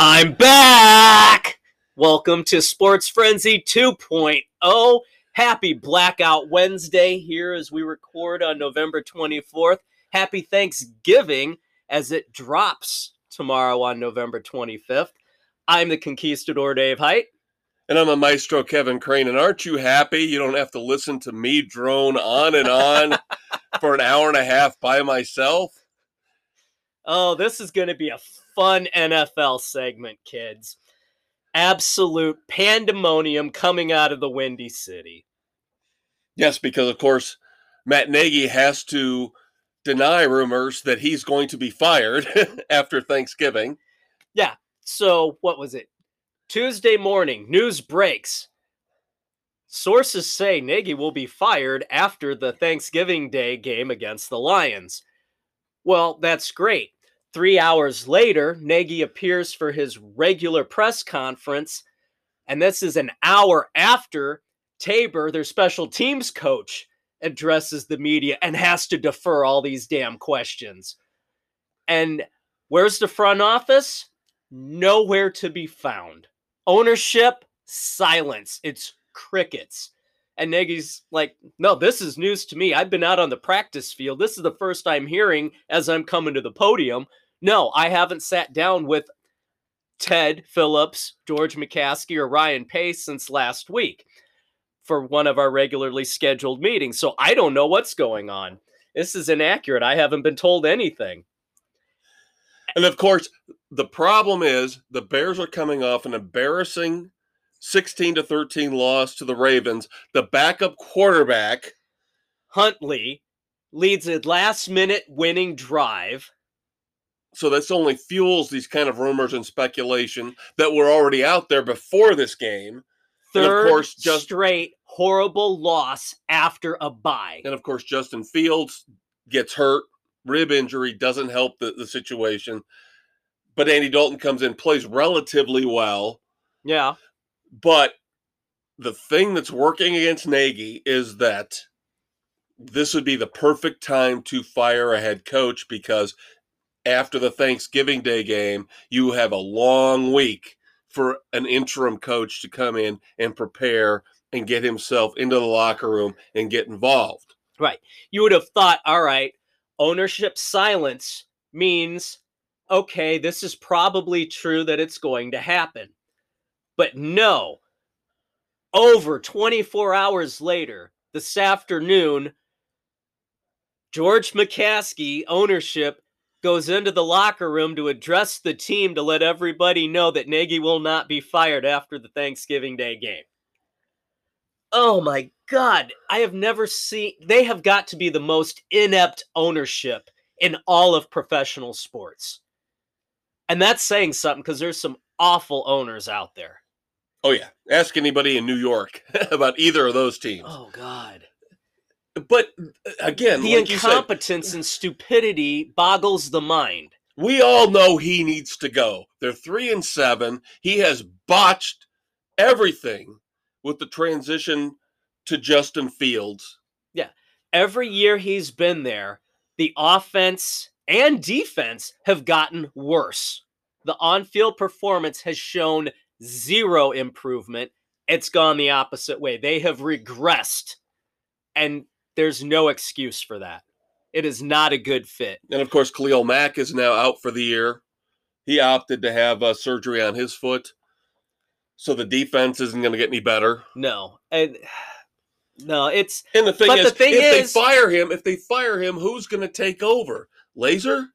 I'm back. Welcome to Sports Frenzy 2.0. Happy Blackout Wednesday here as we record on November 24th. Happy Thanksgiving as it drops tomorrow on November 25th. I'm the Conquistador Dave Height. And I'm a maestro, Kevin Crane. And aren't you happy you don't have to listen to me drone on and on for an hour and a half by myself? Oh, this is going to be a fun NFL segment, kids. Absolute pandemonium coming out of the Windy City. Yes, because of course, Matt Nagy has to deny rumors that he's going to be fired after Thanksgiving. Yeah. So, what was it? Tuesday morning, news breaks. Sources say Nagy will be fired after the Thanksgiving Day game against the Lions. Well, that's great. Three hours later, Nagy appears for his regular press conference, and this is an hour after Tabor, their special teams coach, addresses the media and has to defer all these damn questions. And where's the front office? Nowhere to be found. Ownership, silence. It's crickets. And Nagy's like, no, this is news to me. I've been out on the practice field. This is the first I'm hearing as I'm coming to the podium. No, I haven't sat down with Ted Phillips, George McCaskey, or Ryan Pace since last week for one of our regularly scheduled meetings. So I don't know what's going on. This is inaccurate. I haven't been told anything. And of course, the problem is the Bears are coming off an embarrassing 16 to 13 loss to the Ravens. The backup quarterback, Huntley, leads a last minute winning drive. So this only fuels these kind of rumors and speculation that were already out there before this game. Third and of course, just straight horrible loss after a bye. And of course, Justin Fields gets hurt, rib injury doesn't help the, the situation. But Andy Dalton comes in, plays relatively well. Yeah. But the thing that's working against Nagy is that this would be the perfect time to fire a head coach because after the Thanksgiving Day game, you have a long week for an interim coach to come in and prepare and get himself into the locker room and get involved. Right. You would have thought, all right, ownership silence means, okay, this is probably true that it's going to happen. But no, over 24 hours later, this afternoon, George McCaskey, ownership, goes into the locker room to address the team to let everybody know that Nagy will not be fired after the Thanksgiving Day game. Oh my God. I have never seen, they have got to be the most inept ownership in all of professional sports. And that's saying something because there's some awful owners out there. Oh, yeah. Ask anybody in New York about either of those teams. Oh, God. But again, the like incompetence said, and stupidity boggles the mind. We all know he needs to go. They're three and seven. He has botched everything with the transition to Justin Fields. Yeah. Every year he's been there, the offense and defense have gotten worse. The on field performance has shown zero improvement. It's gone the opposite way. They have regressed. And there's no excuse for that. It is not a good fit. And of course, Khalil Mack is now out for the year. He opted to have uh, surgery on his foot, so the defense isn't going to get any better. No, and no, it's and the thing is, the thing if is, they fire him, if they fire him, who's going to take over? Lazor,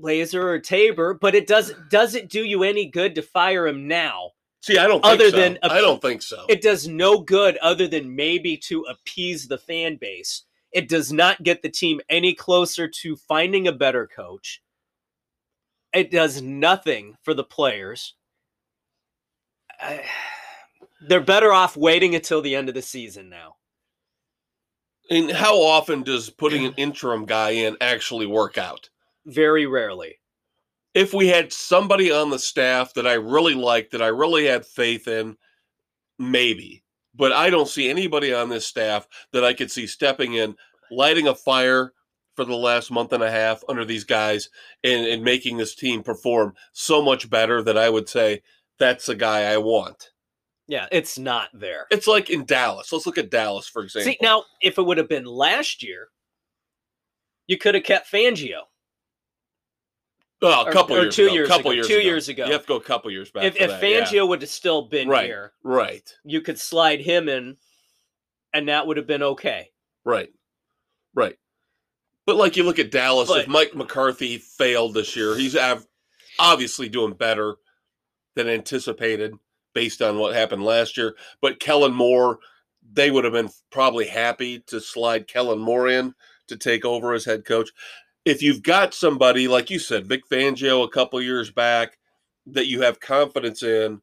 Lazor or Tabor? But it does does it do you any good to fire him now? See, I don't. other so. than I don't think so. It does no good other than maybe to appease the fan base. It does not get the team any closer to finding a better coach. It does nothing for the players. they're better off waiting until the end of the season now. And how often does putting an interim guy in actually work out? Very rarely. If we had somebody on the staff that I really liked, that I really had faith in, maybe but I don't see anybody on this staff that I could see stepping in, lighting a fire for the last month and a half under these guys and, and making this team perform so much better that I would say that's the guy I want. Yeah, it's not there. It's like in Dallas. Let's look at Dallas, for example. See, now, if it would have been last year, you could have kept Fangio. Well, a couple or years two ago. years couple ago, years two ago. years ago. You have to go a couple years back. If, if that, yeah. Fangio would have still been Right. here, Right, you could slide him in, and that would have been okay. right, right. But like you look at Dallas, if Mike McCarthy failed this year, he's av- obviously doing better than anticipated based on what happened last year. But Kellen Moore, they would have been probably happy to slide Kellen Moore in to take over as head coach. If you've got somebody like you said, Vic Fangio a couple years back that you have confidence in,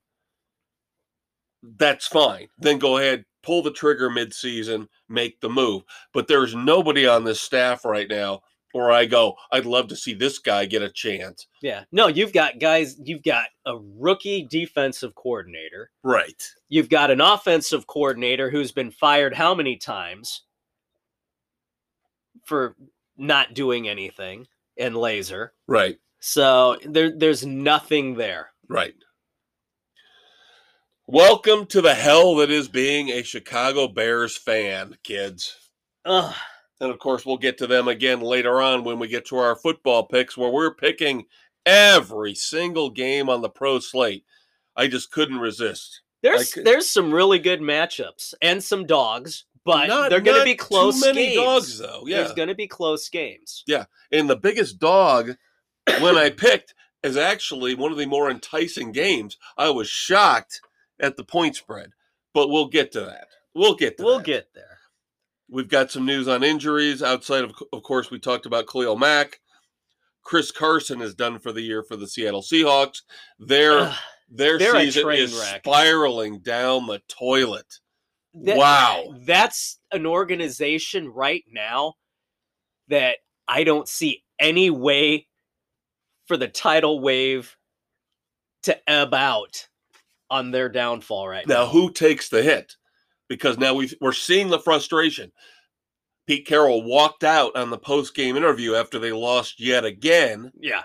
that's fine. Then go ahead, pull the trigger midseason, make the move. But there's nobody on this staff right now where I go, I'd love to see this guy get a chance. Yeah. No, you've got guys, you've got a rookie defensive coordinator. Right. You've got an offensive coordinator who's been fired how many times for not doing anything in Lazor. Right. So there there's nothing there. Right. Welcome to the hell that is being a Chicago Bears fan, kids. Ugh. And of course, we'll get to them again later on when we get to our football picks, where we're picking every single game on the pro slate. I just couldn't resist. There's could- there's some really good matchups and some dogs, but Not- they're going to be close Too many games. dogs, though. Yeah. There's going to be close games. Yeah, and the biggest dog when I picked is actually one of the more enticing games. I was shocked at the point spread, but we'll get to that. We'll get to We'll that. get there. We've got some news on injuries outside of, of course, we talked about Khalil Mack. Chris Carson is done for the year for the Seattle Seahawks. Their their season is wreck. spiraling down the toilet. That- wow. That's an organization right now that I don't see any way for the tidal wave to ebb out on their downfall right Now, now. who takes the hit? Because now we've, we're seeing the frustration. Pete Carroll walked out on the post game interview after they lost yet again. Yeah.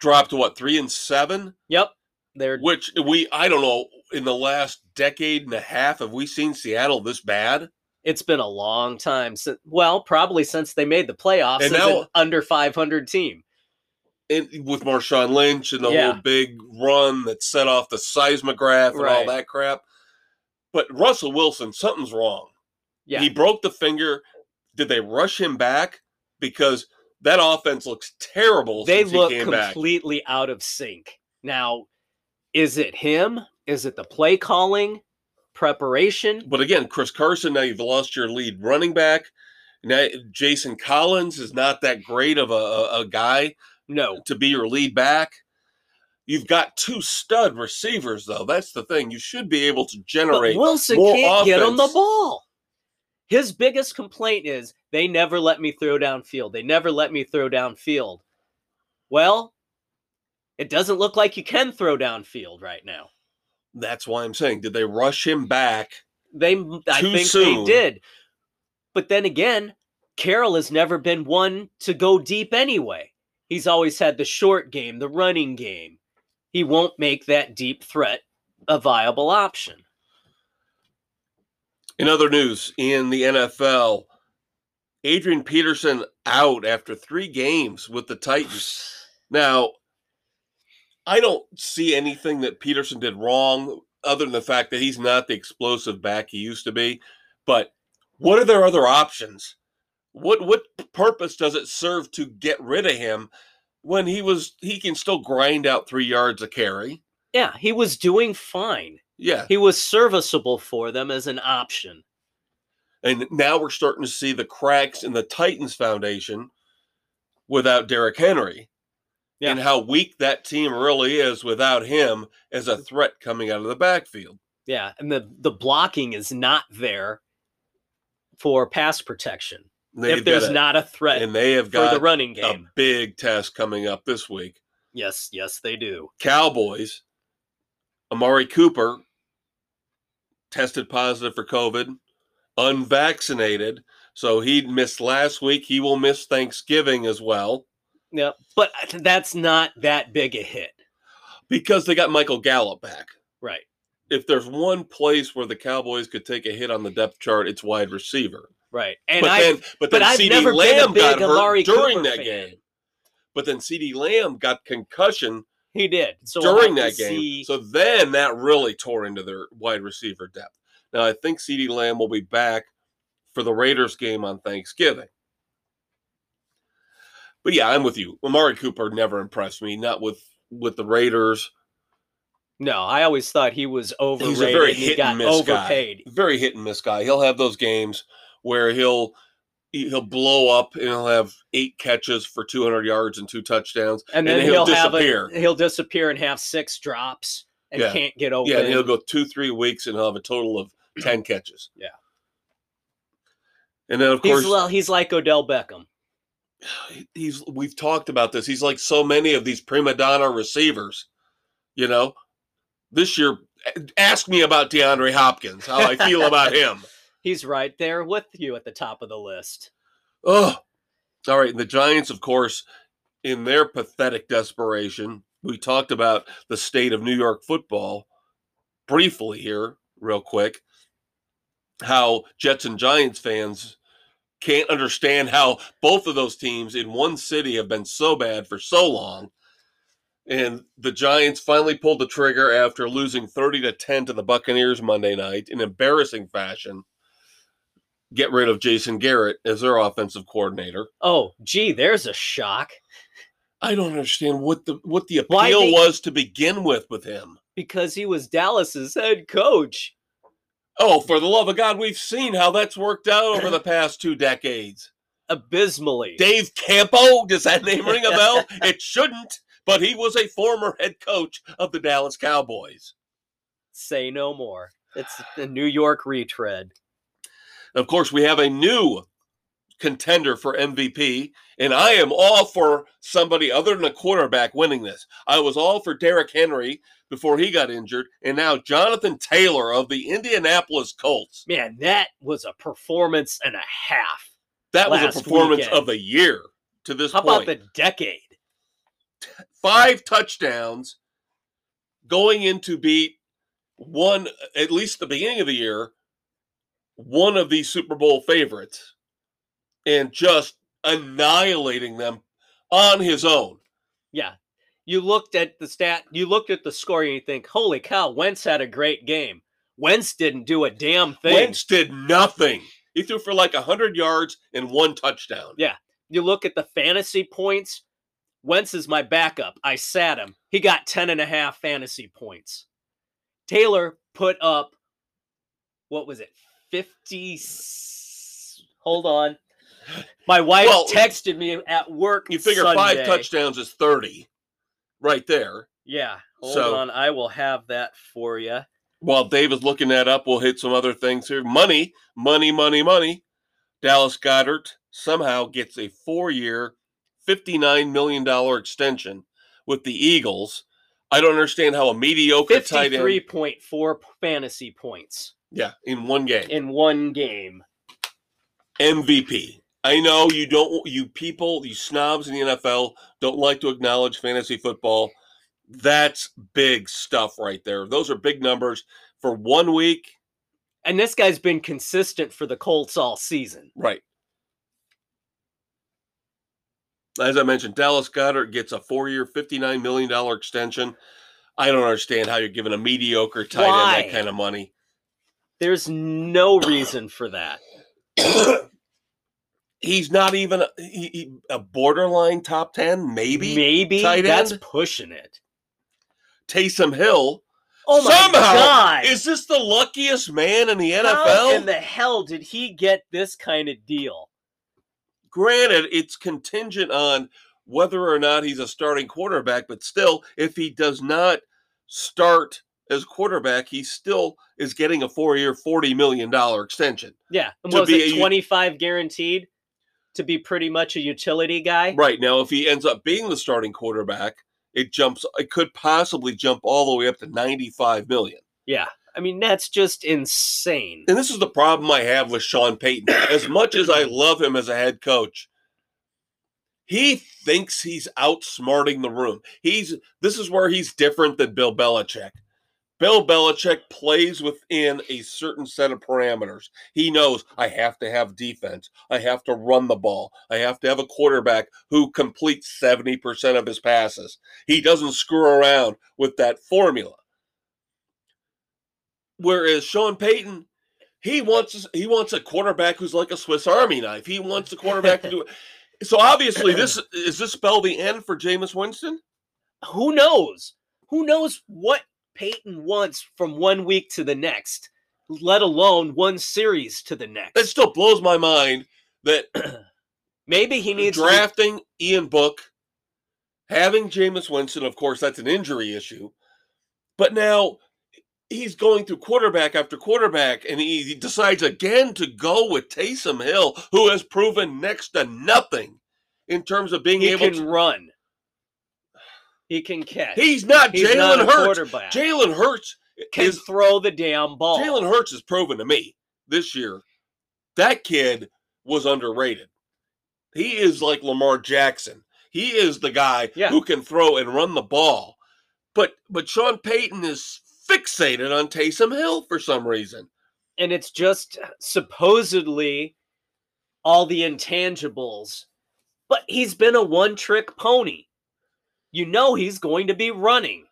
Dropped to what three and seven, Yep. They're which we I don't know in the last decade and a half have we seen Seattle this bad? it's been a long time since well, probably since they made the playoffs And as now- an under 500 team. And with Marshawn Lynch and the Yeah. whole big run that set off the seismograph and all that crap. But Russell Wilson, something's wrong. Yeah. He broke the finger. Did they rush him back? Because that offense looks terrible they look came back. completely out of sync. Now, is it him? Is it the play calling, preparation? But again, Chris Carson, now you've lost your lead running back. Now Jason Collins is not that great of a, a, a guy No. to be your lead back. You've got two stud receivers, though. That's the thing. You should be able to But generate. Wilson more can't get on the ball. His biggest complaint is they never let me throw downfield. They never let me throw downfield. Well, it doesn't look like you can throw downfield right now. That's why I'm saying, did they rush him back? They, I think soon. they did. But then again, Carroll has never been one to go deep anyway. He's always had the short game, the running game. He won't make that deep threat a viable option. In other news, in the NFL, Adrian Peterson out after three games with the Titans. Now, I don't see anything that Peterson did wrong other than the fact that he's not the explosive back he used to be. But what are their other options? What what purpose does it serve to get rid of him when he was he can still grind out three yards a carry? Yeah, he was doing fine. Yeah. He was serviceable for them as an option. And now we're starting to see the cracks in the Titans foundation without Derrick Henry. Yeah. And how weak that team really is without him as a mm-hmm. threat coming out of the backfield. Yeah, and the the blocking is not there for pass protection. They've if there's a- not a threat and they have for got the running game, a big test coming up this week. Yes, yes, they do. Cowboys, Amari Cooper tested positive for COVID, unvaccinated. So he missed last week. He will miss Thanksgiving as well Yeah, but that's not that big a hit, because they got Michael Gallup back. right? If there's one place where the Cowboys could take a hit on the depth chart, it's wide receiver. Right. And but I then, but but then I've CeeDee never been a Lamb got big hurt Amari during Cooper that fan. game. But then CeeDee Lamb got concussion he did. So during that game. see- So then that really tore into their wide receiver depth. Now I think CeeDee Lamb will be back for the Raiders game on Thanksgiving. But yeah, I'm with you. Amari Cooper never impressed me, not with with the Raiders. no, I always thought he was overrated. He's a very hit and miss overpaid. guy. Very hit and miss guy. He'll have those games where he'll he'll blow up and he'll have eight catches for 200 yards and two touchdowns. And then And he'll, he'll have disappear. a, he'll disappear and have six drops and Yeah. can't get open. Yeah, and he'll go two, three weeks and he'll have a total of 10 catches. Yeah. And then, of He's course, well, he's like Odell Beckham. he's we've talked about this. He's like so many of these prima donna receivers. You know, this year, ask me about DeAndre Hopkins, how I feel about him. He's right there with you at the top of the list. Oh, all right. And the Giants, of course, in their pathetic desperation, we talked about the state of New York football briefly here, real quick. How Jets and Giants fans can't understand how both of those teams in one city have been so bad for so long. And the Giants finally pulled the trigger after losing 30 to 10 to the Buccaneers Monday night in embarrassing fashion. Get rid of Jason Garrett as their offensive coordinator. Oh, gee, there's a shock I don't understand what the what the appeal they- was to begin with with him. because he was Dallas's head coach. Oh, for the love of God, we've seen how that's worked out over the past two decades. Abysmally. Dave Campo, does that name ring a bell? it shouldn't, but he was a former head coach of the Dallas Cowboys. Say no more. It's the New York retread. Of course, we have a new contender for MVP, and I am all for somebody other than a quarterback winning this. I was all for Derrick Henry before he got injured, and now Jonathan Taylor of the Indianapolis Colts. Man, that was a performance and a half. That was a performance weekend. of the year to this How point. about the decade? Five touchdowns going in to beat one, at least the beginning of the year, one of these Super Bowl favorites and just annihilating them on his own. Yeah. You looked at the stat, you looked at the score, and you think, holy cow, Wentz had a great game. Wentz didn't do a damn thing. Wentz did nothing. He threw for like 100 yards and one touchdown. Yeah. You look at the fantasy points. Wentz is my backup. I sat him. He got 10 and a half fantasy points. Taylor put up, what was it, 50? Hold on. My wife Well, texted me at work. You figure Sunday. five touchdowns is 30 right there. Yeah. Hold So- on. I will have that for you. While Dave is looking that up, we'll hit some other things here. Money, money, money, money. Dallas Goedert somehow gets a four year, $59 million extension with the Eagles. I don't understand how a mediocre tight end. 53.4 fantasy points Yeah, in one game. in one game. MVP. I know you don't, you people, you snobs in the NFL don't like to acknowledge fantasy football. That's big stuff right there. Those are big numbers for one week. And this guy's been consistent for the Colts all season. Right. As I mentioned, Dallas Goedert gets a four year, $59 million extension. I don't understand how you're giving a mediocre tight end that kind of money. There's no reason for that. He's not even a, he, a borderline top 10, maybe. Maybe that's pushing it. Taysom Hill Oh my Somehow, god! Is this the luckiest man in the How NFL? in the hell did he get this kind of deal? Granted, it's contingent on whether or not he's a starting quarterback, but still, if he does not start as quarterback, he still is getting a four-year, forty million dollar extension. Yeah, and To was be it 25 guaranteed to be pretty much a utility guy? Right now, if he ends up being the starting quarterback, it jumps. It could possibly jump all the way up to ninety-five million. Yeah, I mean, that's just insane. And this is the problem I have with Sean Payton. As much as I love him as a head coach, he thinks he's outsmarting the room. He's this is where he's different than Bill Belichick. Bill Belichick plays within a certain set of parameters. He knows I have to have defense. I have to run the ball. I have to have a quarterback who completes 70% of his passes. He doesn't screw around with that formula. Whereas Sean Payton, he wants he wants a quarterback who's like a Swiss Army knife. He wants the quarterback to do it. So obviously, this is this spell the end for Jameis Winston? Who knows? Who knows what Payton wants from one week to the next, let alone one series to the next. It still blows my mind that maybe he needs drafting to... Ian Book, having Jameis Winston. Of course, that's an injury issue, but now he's going through quarterback after quarterback, and he decides again to go with Taysom Hill, who has proven next to nothing in terms of being he able to run. He can catch. He's not Jalen Hurts. Jalen Hurts can is, throw the damn ball. Jalen Hurts has proven to me this year that kid was underrated. He is like Lamar Jackson. He is the guy yeah. who can throw and run the ball. But but Sean Payton is fixated on Taysom Hill for some reason. And it's just supposedly all the intangibles. But he's been a one trick pony you know he's going to be running.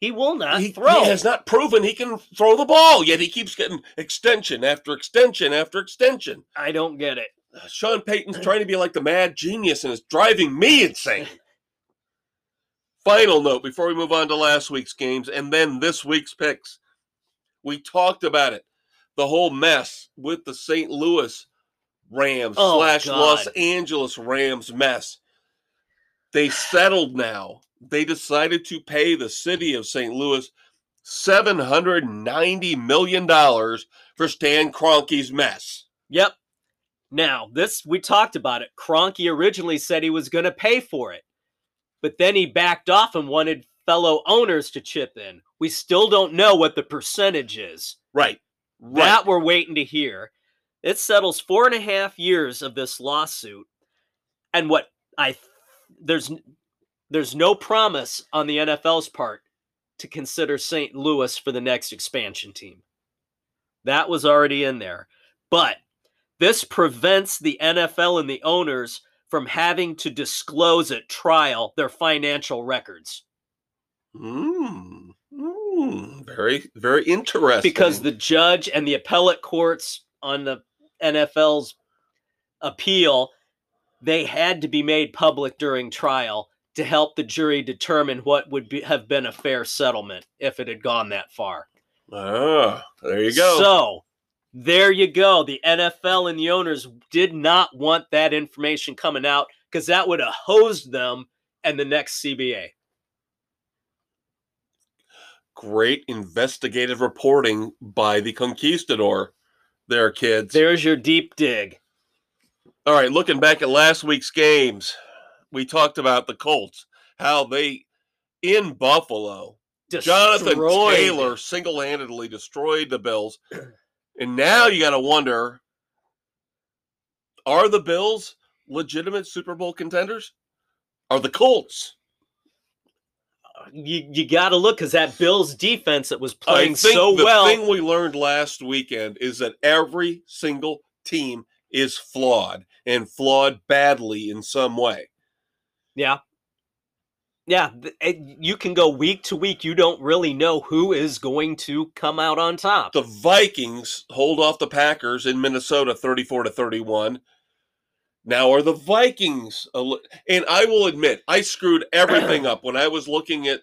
He will not he, throw. He has not proven he can throw the ball, yet he keeps getting extension after extension after extension. I don't get it. Uh, Sean Payton's trying to be like the mad genius and is driving me insane. Final note before we move on to last week's games and then this week's picks. We talked about it. The whole mess with the St. Louis Rams oh, slash God. Los Angeles Rams mess. They settled now. They decided to pay the city of St. Louis $790 million for Stan Kroenke's mess. Yep. Now, this, we talked about it. Kroenke originally said he was going to pay for it, but then he backed off and wanted fellow owners to chip in. We still don't know what the percentage is. Right. right. That we're waiting to hear. It settles four and a half years of this lawsuit. And what I there's there's no promise on the NFL's part to consider St. Louis for the next expansion team. That was already in there. But this prevents the NFL and the owners from having to disclose at trial their financial records. Mm, mm, very, very interesting. Because the judge and the appellate courts on the NFL's appeal they had to be made public during trial to help the jury determine what would be, have been a fair settlement if it had gone that far. Ah, there you go. So, there you go. The NFL and the owners did not want that information coming out because that would have hosed them and the next CBA. Great investigative reporting by the conquistador there, kids. There's your deep dig. All right, looking back at last week's games, we talked about the Colts, how they in Buffalo, destroyed. Jonathan Taylor single handedly destroyed the Bills. And now you got to wonder are the Bills legitimate Super Bowl contenders? Are the Colts? You you got to look because that Bills defense that was playing so the well. The thing we learned last weekend is that every single team is flawed and flawed badly in some way. Yeah. Yeah, you can go week to week. You don't really know who is going to come out on top. The Vikings hold off the Packers in Minnesota 34 to 31. Now are the Vikings and I will admit I screwed everything up when I was looking at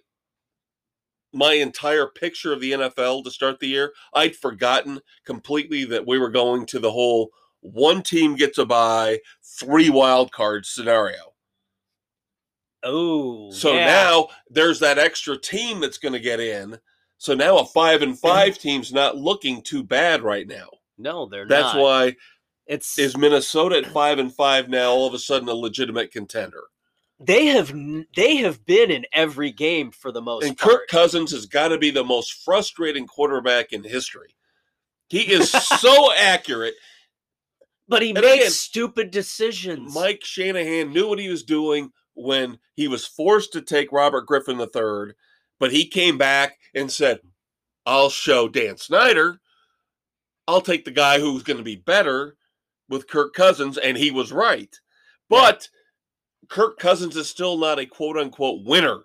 my entire picture of the NFL to start the year. I'd forgotten completely that we were going to the whole one team gets a bye, three wild card scenario. Oh, so yeah. now there's that extra team that's going to get in. So now a five and five team's not looking too bad right now. No, they're that's not. That's why it's is Minnesota at five and five now all of a sudden a legitimate contender. they have they have been in every game for the most And part. Kirk Cousins has got to be the most frustrating quarterback in history. He is so accurate. But he and makes again, stupid decisions. Mike Shanahan knew what he was doing when he was forced to take Robert Griffin III, but he came back and said, I'll show Dan Snyder. I'll take the guy who's going to be better with Kirk Cousins. And he was right. But Kirk Cousins is still not a quote unquote winner.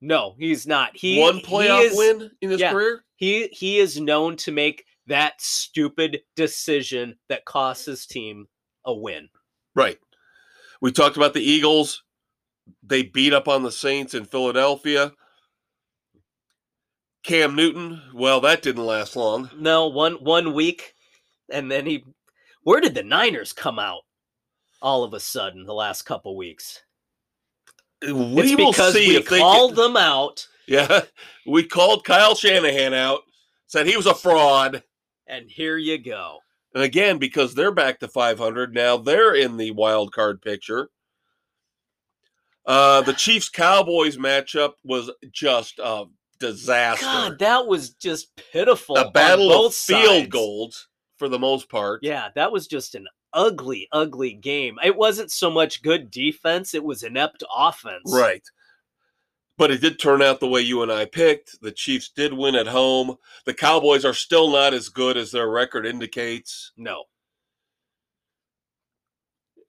no, he's not. He One he playoff is- win in his yeah. career? He he is known to make that stupid decision that costs his team a win. Right. We talked about the Eagles. They beat up on the Saints in Philadelphia. Cam Newton, well, that didn't last long. No, one one week, and then he. Where did the Niners come out? All of a sudden, the last couple weeks. We it's will see we if they called them out, Yeah, we called Kyle Shanahan out, said he was a fraud. And here you go. And again, because they're back to 500, now they're in the wild card picture. Uh, the Chiefs Cowboys matchup was just a disaster. God, that was just pitiful. a battle both of field sides. goals for the most part. Yeah, that was just an ugly, ugly game. It wasn't so much good defense; it was inept offense. Right. But it did turn out the way you and I picked. The Chiefs did win at home. The Cowboys are still not as good as their record indicates. No.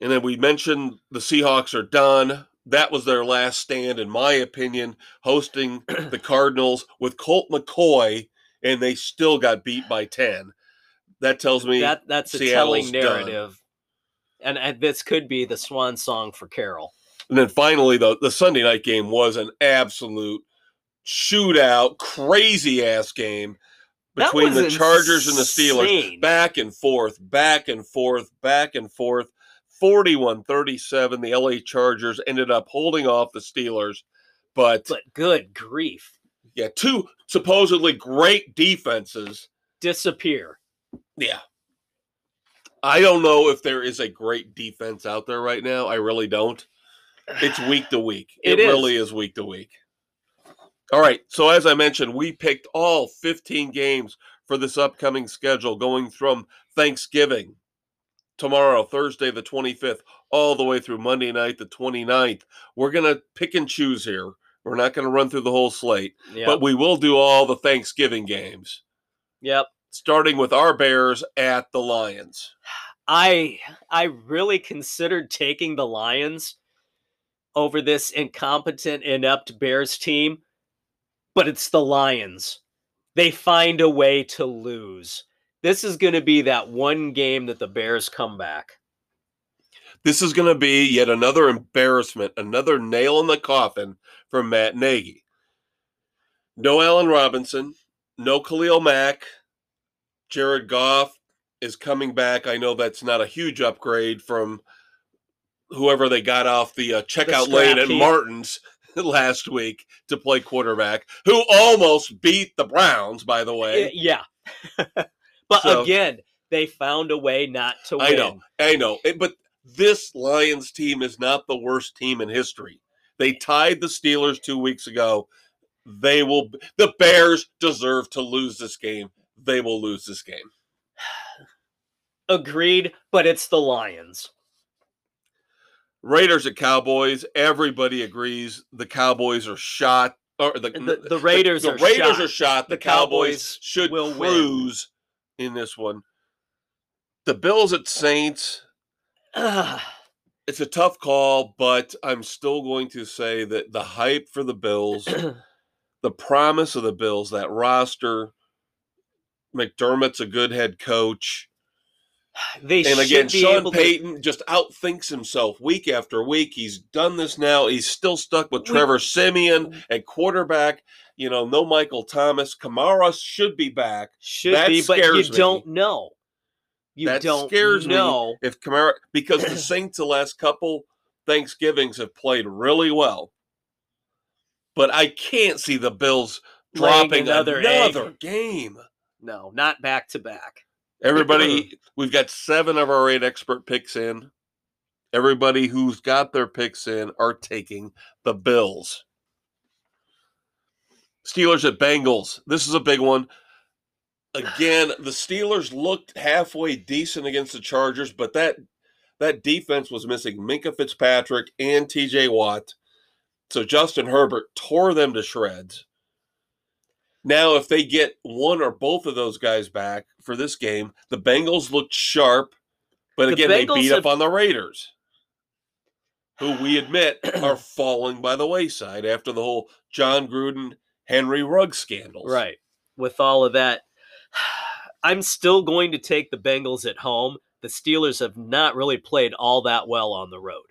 And then we mentioned the Seahawks are done. That was their last stand, in my opinion, hosting the Cardinals with Colt McCoy, and they still got beat by 10. That tells me that that's a Seattle's telling done. narrative, and, and this could be the swan song for Carroll. And then finally, the, the Sunday night game was an absolute shootout, crazy ass game between the Chargers and the Steelers. Back and forth, back and forth, back and forth. 41 37. The LA Chargers ended up holding off the Steelers. But, But good grief, yeah, two supposedly great defenses. disappear. Yeah. I don't know if there is a great defense out there right now. I really don't. It's week to week. It, It is. really is week to week. All right. So as I mentioned, we picked all 15 games for this upcoming schedule going from Thanksgiving tomorrow, Thursday the 25th, all the way through Monday night the 29th. We're going to pick and choose here. We're not going to run through the whole slate, Yep. but we will do all the Thanksgiving games, yep. starting with our Bears at the Lions. I I really considered taking the Lions over this incompetent, inept Bears team, but it's the Lions. They find a way to lose. This is going to be that one game that the Bears come back. This is going to be yet another embarrassment, another nail in the coffin for Matt Nagy. No Allen Robinson, no Khalil Mack. Jared Goff is coming back. I know that's not a huge upgrade from whoever they got off the uh, checkout lane at. Martin's last week to play quarterback, who almost beat the Browns, by the way. Yeah. but So- again, they found a way not to win. I know, I know. Eh, But this Lions team is not the worst team in history. They tied the Steelers two weeks ago. They will. The Bears deserve to lose this game. They will lose this game. Agreed, but it's the Lions. Raiders at Cowboys. Everybody agrees the Cowboys are shot. Or the The, the Raiders the are Raiders shot. are shot. The, The Cowboys, Cowboys should will win. in this one. The Bills at Saints. Ugh. It's a tough call, but I'm still going to say that the hype for the Bills, the promise of the Bills, that roster, McDermott's a good head coach. they And again, Sean able to Payton just outthinks himself week after week. He's done this now. He's still stuck with We- Trevor Siemian mm-hmm. at quarterback. You know, no Michael Thomas. Kamara should be back. should that be, but you me. don't know. You That don't scares me. know. If Kamara, because the Saints the last couple Thanksgivings have played really well, but I can't see the Bills dropping another another, game. No, not back to back. Everybody, we've got seven of our eight expert picks in. Everybody who's got their picks in are taking the Bills. Steelers at Bengals. This is a big one. Again, the Steelers looked halfway decent against the Chargers, but that that defense was missing Minkah Fitzpatrick and TJ Watt. So Justin Herbert tore them to shreds. Now, if they get one or both of those guys back for this game, the Bengals looked sharp, but The again, they beat have- up on the Raiders, who we admit are falling by the wayside after the whole Jon Gruden, Henry Ruggs scandals. Right. With all of that, I'm still going to take the Bengals at home. The Steelers have not really played all that well on the road.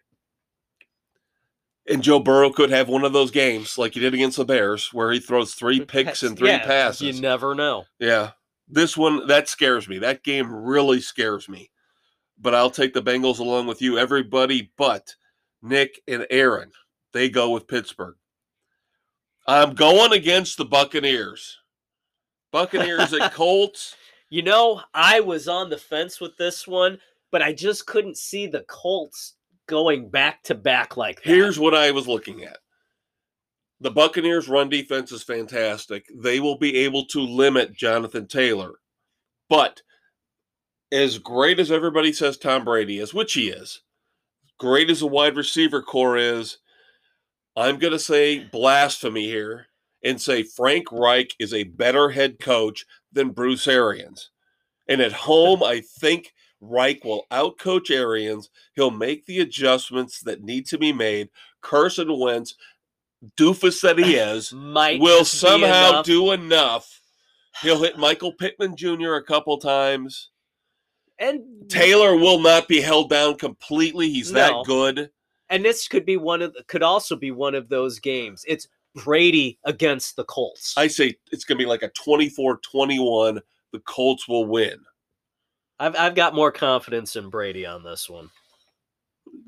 And Joe Burrow could have one of those games like he did against the Bears, where he throws three picks and three Yeah, passes. You never know. Yeah. This one that scares me. That game really scares me. But I'll take the Bengals along with you. Everybody but Nick and Aaron. They go with Pittsburgh. I'm going against the Buccaneers. Buccaneers at Colts. You know, I was on the fence with this one, but I just couldn't see the Colts going back to back like that. Here's what I was looking at. The Buccaneers' run defense is fantastic. They will be able to limit Jonathan Taylor. But as great as everybody says Tom Brady is, which he is, great as a wide receiver corps is, I'm going to say blasphemy here and say Frank Reich is a better head coach than Bruce Arians. And at home, I think Reich will outcoach Arians. He'll make the adjustments that need to be made. Carson Wentz, doofus that he is, will somehow enough. do enough. He'll hit Michael Pittman Jr. a couple times. and Taylor will not be held down completely. He's No. that good. and this could be one of the, could also be one of those games. It's Brady against the Colts. I say it's going to be like a 24 21. The Colts will win. I've I've got more confidence in Brady on this one.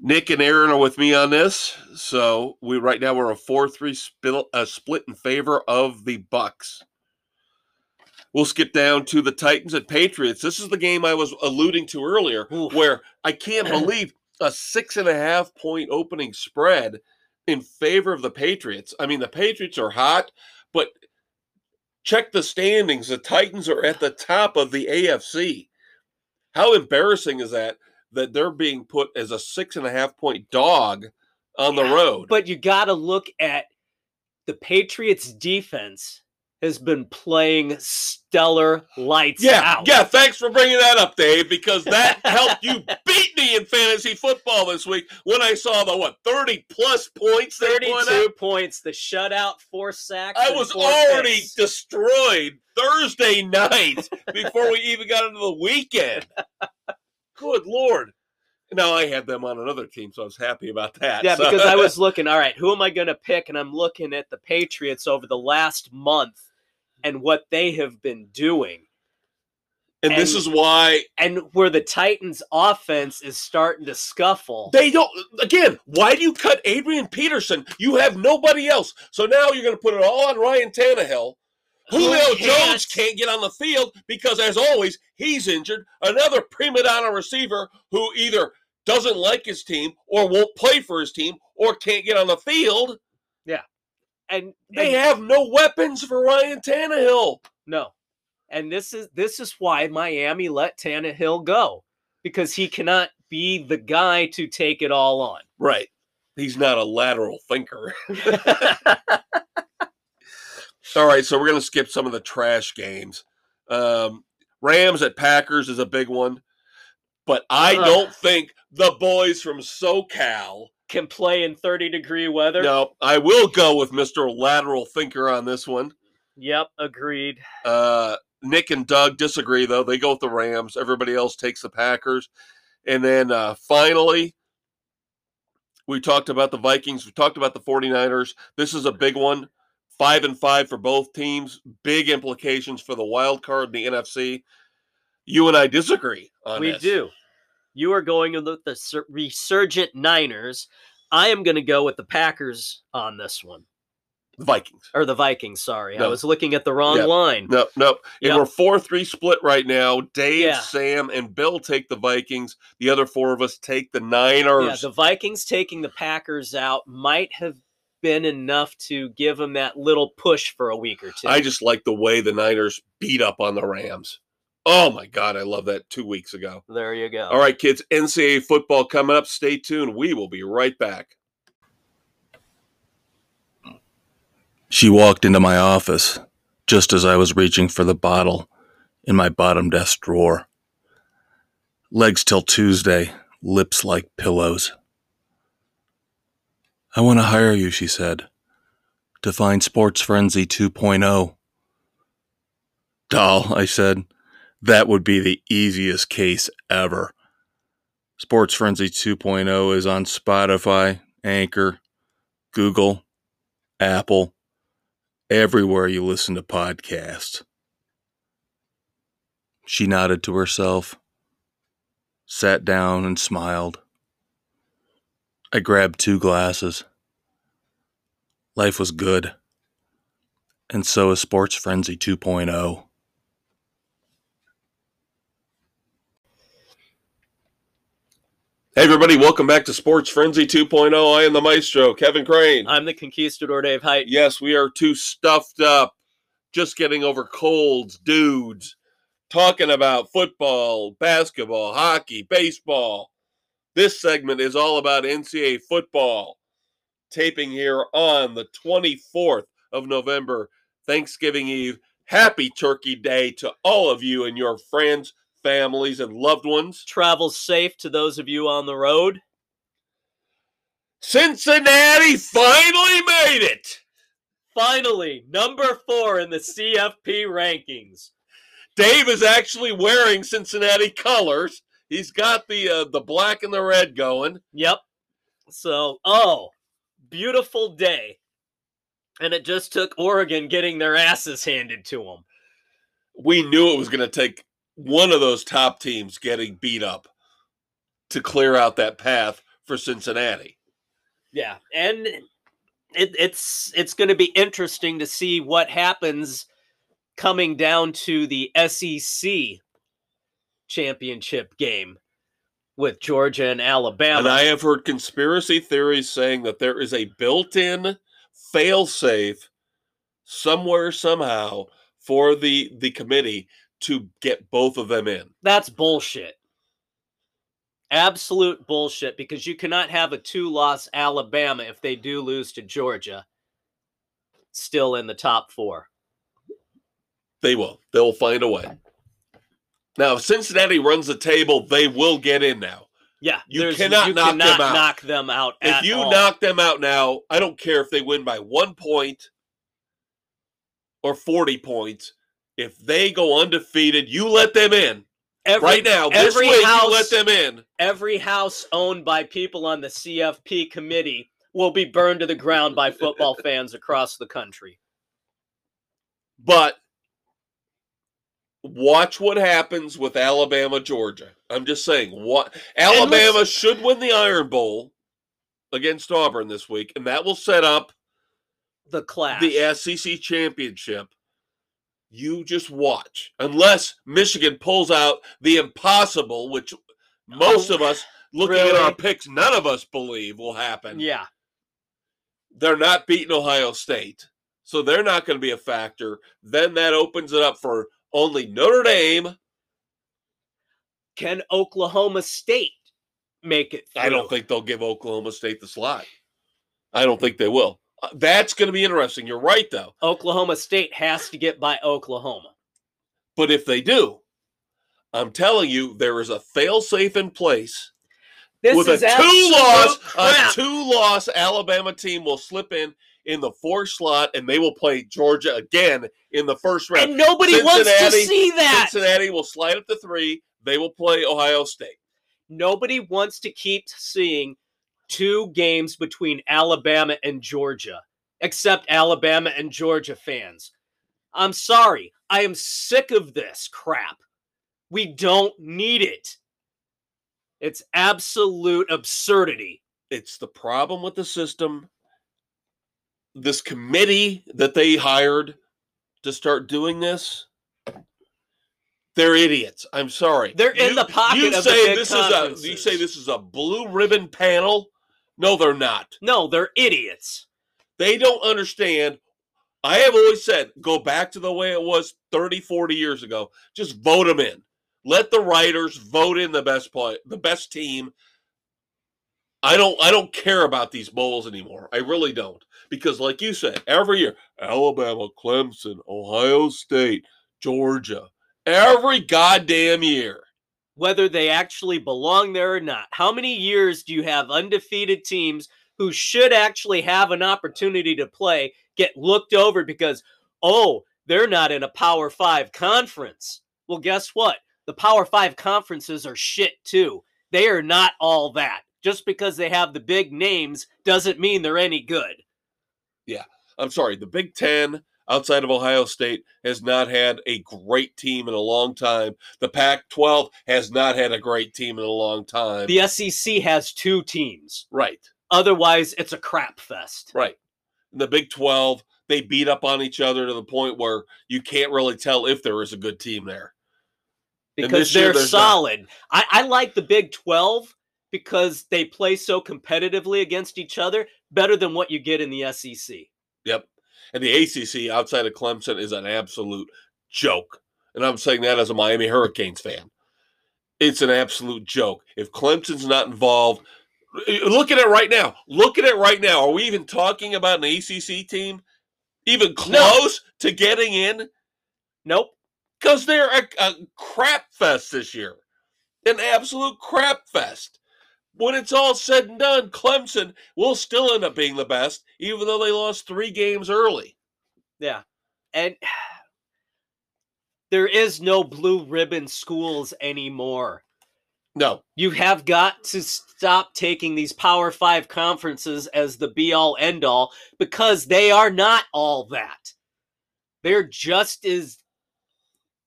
Nick and Aaron are with me on this. So we right now we're a 4 3 split, uh, split in favor of the Bucks. We'll skip down to the Titans and Patriots. This is the game I was alluding to earlier, Oof. where I can't believe a six and a half point opening spread in favor of the Patriots. I mean, the Patriots are hot, but check the standings. The Titans are at the top of the AFC. How embarrassing is that? That they're being put as a six and a half point dog on the road. But you got to look at the Patriots defense has been playing stellar lights Yeah, out. yeah. Thanks for bringing that up, Dave, because that helped you beat me in fantasy football this week when I saw the what thirty plus points they 32 up. points, the shutout, four sacks. I was already picks. destroyed Thursday night before we even got into the weekend. Good lord! Now I had them on another team, so I was happy about that. Yeah, So- because I was looking, all right, who am I going to pick? And I'm looking at the Patriots over the last month and what they have been doing. and this is why And where the Titans' offense is starting to scuffle. They don't. Again, why do you cut Adrian Peterson? You have nobody else. So now you're going to put it all on Ryan Tannehill. Who Julio can't- Jones can't get on the field because, as always, he's injured. Another prima donna receiver who either doesn't like his team or won't play for his team or can't get on the field. Yeah. And They and- have no weapons for Ryan Tannehill. No. And this is this is why Miami let Tannehill go. Because he cannot be the guy to take it all on. Right. He's not a lateral thinker. All right, so we're going to skip some of the trash games. Um, Rams at Packers is a big one, but I Ugh. don't think the boys from SoCal. Can play in 30 degree weather. No, I will go with Mr. Lateral Thinker on this one. Yep, agreed. Uh, Nick and Doug disagree, though. They go with the Rams. Everybody else takes the Packers. And then uh, finally, we talked about the Vikings. We talked about the 49ers. This is a big one. Five and five for both teams. Big implications for the wild card in the NFC. You and I disagree on we this. do. You are going with the resurgent Niners. I am going to go with the Packers on this one. The Vikings. or the Vikings. Sorry, I was looking at the wrong Yeah. line. No, no. And Yeah. we're 4 3 split right now. Dave, Yeah. Sam, and Bill take the Vikings. The other four of us take the Yeah, Niners. the Vikings taking the Packers out might have been enough to give them that little push for a week or two. I just like the way the Niners beat up on the Rams. Oh my God, I love that two weeks ago. there you go. All right, kids, NCAA football coming up. Stay tuned. We will be right back. She walked into my office just as I was reaching for the bottle in my bottom desk drawer. Legs till Tuesday, lips like pillows. I want to hire you, she said, to find Sports Frenzy 2.0. Doll, I said, that would be the easiest case ever. Sports Frenzy 2.0 is on Spotify, Anchor, Google, Apple, everywhere you listen to podcasts. She nodded to herself, sat down, and smiled. I grabbed two glasses. Life was good. And so is Sports Frenzy oh. 2.0. Hey, everybody, welcome back to Sports Frenzy 2.0. I am the maestro, Kevin Crane. I'm the conquistador Dave Height. Yes, we are too stuffed up, just getting over colds, dudes, talking about football, basketball, hockey, baseball. This segment is all about NCAA football. Taping here on the 24th of November, Thanksgiving Eve. Happy Turkey Day to all of you and your friends, families, and loved ones. Travel safe to those of you on the road. Cincinnati finally made it. Finally, number four in the CFP rankings. Dave is actually wearing Cincinnati colors. He's got the uh, the black and the red going. Yep. So, oh, beautiful day. And it just took Oregon getting their asses handed to them. We knew it was going to take one of those top teams getting beat up to clear out that path for Cincinnati. Yeah, and it, it's it's going to be interesting to see what happens coming down to the SEC championship game with Georgia and Alabama. And I have heard conspiracy theories saying that there is a built-in fail-safe somewhere somehow for the the committee to get both of them in. That's bullshit. Absolute bullshit because you cannot have a two loss Alabama if they do lose to Georgia still in the top four. They will. They'll find a way. Now, if Cincinnati runs the table, they will get in now. Yeah, You cannot you knock them out. knock them out. If you all. knock them out now, I don't care if they win by one point or 40 points. If they go undefeated, you let them in. every, right now, every week, house, you let them in. every house owned by people on the CFP committee will be burned to the ground by football fans across the country. But watch what happens with Alabama, Georgia. I'm just saying, what Alabama should win the Iron Bowl against Auburn this week, and that will set up The class, the SEC championship. You just watch. Unless Michigan pulls out the impossible, which most Oh, of us, looking at our picks, none of us believe will happen. yeah. They're not beating Ohio State. So they're not going to be a factor. Then that opens it up for only Notre Dame. Can Oklahoma State make it through? I don't think they'll give Oklahoma State the slot. I don't think they will. Uh, That's going to be interesting. You're right, though. Oklahoma State has to get by Oklahoma. But if they do, I'm telling you, there is a fail-safe in place. This With is a two-loss, a two-loss Alabama team will slip in in the fourth slot, and they will play Georgia again in the first round. and nobody wants to see that. Cincinnati will slide up to three. They will play Ohio State. Nobody wants to keep seeing two games between Alabama and Georgia, except Alabama and Georgia fans. I'm sorry. I am sick of this crap. We don't need it. It's absolute absurdity. It's the problem with the system. This committee that they hired to start doing this, they're idiots. I'm sorry. They're in You- the pocket You of the say this is a you say this is a blue ribbon panel. No, they're not. No, they're idiots. They don't understand. I have always said, go back to the way it was 30, 40 years ago. Just vote them in. Let the writers vote in the best play, the best team. I don't I don't care about these bowls anymore. I really don't. Because like you said, every year, Alabama, Clemson, Ohio State, Georgia, every goddamn year. Whether they actually belong there or not. How many years do you have undefeated teams who should actually have an opportunity to play get looked over because, oh, they're not in a Power Five conference? Well, guess what? The Power Five conferences are shit too. They are not all that. Just because they have the big names doesn't mean they're any good. I'm sorry, the Big Ten outside of Ohio State has not had a great team in a long time. The Pac 12 has not had a great team in a long time. The SEC has two teams. right, Otherwise, it's a crap fest. right. The Big 12, they beat up on each other to the point where you can't really tell if there is a good team there. Because they're solid. I, I like the Big 12 because they play so competitively against each other better than what you get in the SEC. Yep. And the ACC outside of Clemson is an absolute joke. And I'm saying that as a Miami Hurricanes fan. It's an absolute joke. If Clemson's not involved, uh, look at it right now. Look at it right now. Are we even talking about an ACC team even close to getting in? Nope. Because they're a, a crap fest this year. An absolute crap fest. When it's all said and done, Clemson will still end up being the best, even though they lost three games early. Yeah. And there is no blue ribbon schools anymore. No, You have got to stop taking these Power Five conferences as the be all end all because they are not all that. They're just as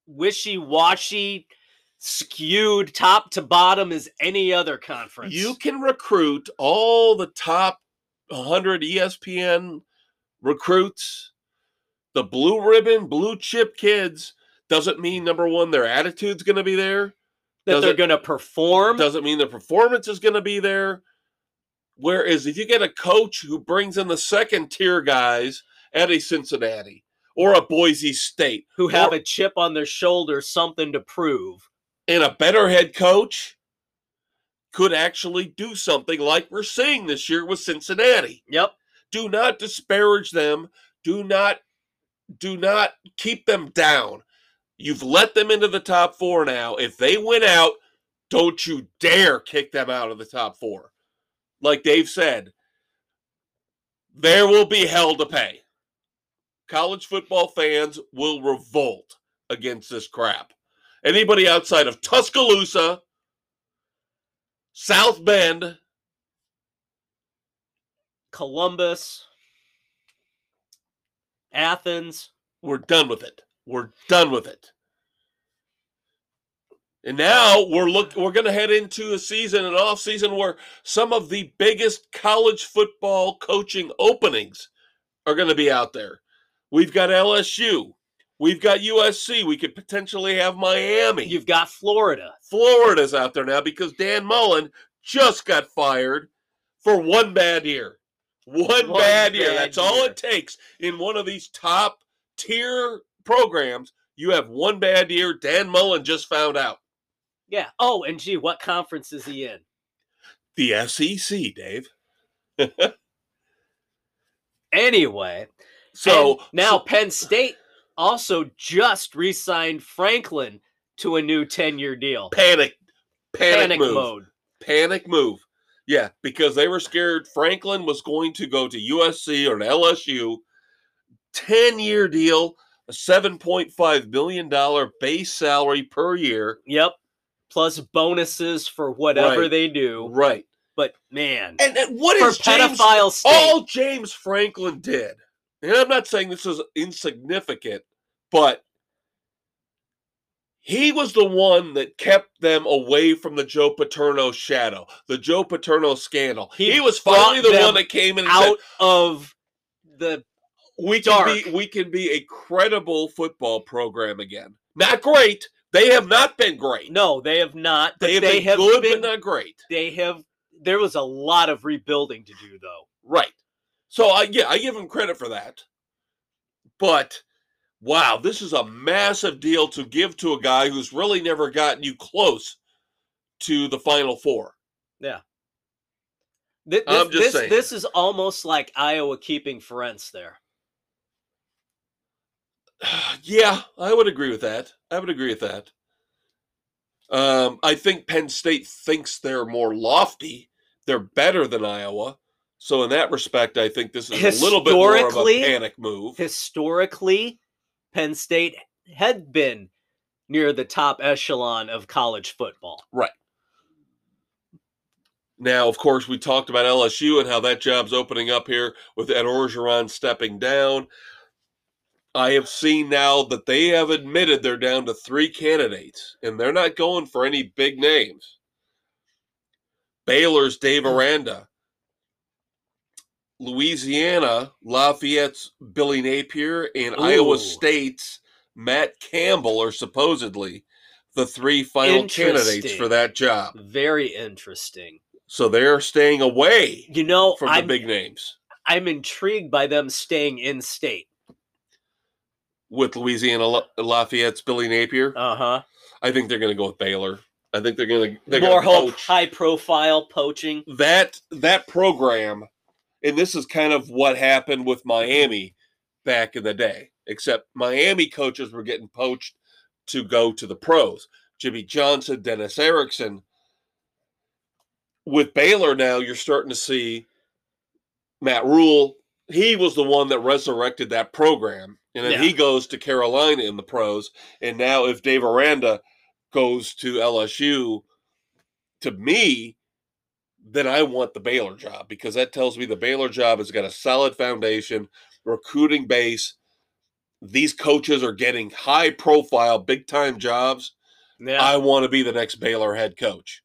wishy washy, skewed top to bottom as any other conference. you can recruit all the top 100 ESPN recruits, the blue ribbon, blue chip kids. Doesn't mean number one, their attitude's going to be there. that does they're going to perform. Doesn't mean the performance is going to be there. Whereas if you get a coach who brings in the second tier guys at a Cincinnati or a Boise State who have or- a chip on their shoulder, something to prove. And a better head coach could actually do something like we're seeing this year with Cincinnati. Yep. Do not disparage them. Do not do not keep them down. You've let them into the top 4 now. If they win out, don't you dare kick them out of the top 4. Like Dave said, there will be hell to pay. College football fans will revolt against this crap. Anybody outside of Tuscaloosa, South Bend, Columbus, Athens. we're done with it. We're done with it. And now we're look we're going to head into a season an off season where some of the biggest college football coaching openings are going to be out there. We've got LSU, we've got USC, we could potentially have Miami. You've got Florida. Florida's out there now because Dan Mullen just got fired for one bad year. One, One bad year. bad That's all it takes in one of these top tier programs. You have one bad year. Dan Mullen just found out. Yeah. Oh, and gee, what conference is he in? The SEC, Dave. Anyway, So and now Penn State also just re-signed Franklin to a new 10-year deal. panic, panic, Panic move, mode. panic move. Yeah, because they were scared Franklin was going to go to USC or an LSU. 10 year deal, a $7.5 million base salary per year. Yep. Plus bonuses for whatever Right. they do. Right. But man, And, and what for is James, all James Franklin did? And I'm not saying this is insignificant, but he was the one that kept them away from the Joe Paterno shadow, the Joe Paterno scandal. He He, was finally the one that came in and said, out of the we dark. can be we can be a credible football program again. Not great. They have not been great. no, they have not. They have they been have good, been. but not great. they have. There was a lot of rebuilding to do, though. Right. So I yeah, I give them credit for that. But wow, this is a massive deal to give to a guy who's really never gotten you close to the final four. Th- This, I'm just this, saying. this is almost like Iowa keeping Ferentz there. yeah, I would agree with that. I would agree with that. Um, I think Penn State thinks they're more lofty. They're better than Iowa. So in that respect, I think this is a little bit more of a panic move. Historically, Penn State had been near the top echelon of college football. Right. Now, of course, we talked about LSU and how that job's opening up here with Ed Orgeron stepping down. I have seen now that they have admitted they're down to three candidates, and they're not going for any big names. Baylor's Dave mm. Aranda. Louisiana, Lafayette's Billy Napier, and Iowa State's Matt Campbell are supposedly the three final candidates for that job. Very interesting. So they're staying away You know, from the I'm, big names I'm intrigued by them staying in state. with Louisiana La- Lafayette's Billy Napier. Uh huh. I think they're going to go with Baylor. I think they're going to they're More hope, high profile poaching. that that program, and this is kind of what happened with Miami back in the day. Except Miami coaches were getting poached to go to the pros. Jimmy Johnson, Dennis Erickson. With Baylor now, you're starting to see Matt Rhule. He was the one that resurrected that program, and then Yeah. he goes to Carolina in the pros. And now, if Dave Aranda goes to LSU, to me, then I want the Baylor job because that tells me the Baylor job has got a solid foundation, recruiting base. These coaches are getting high profile, big time jobs. Yeah. I want to be the next Baylor head coach.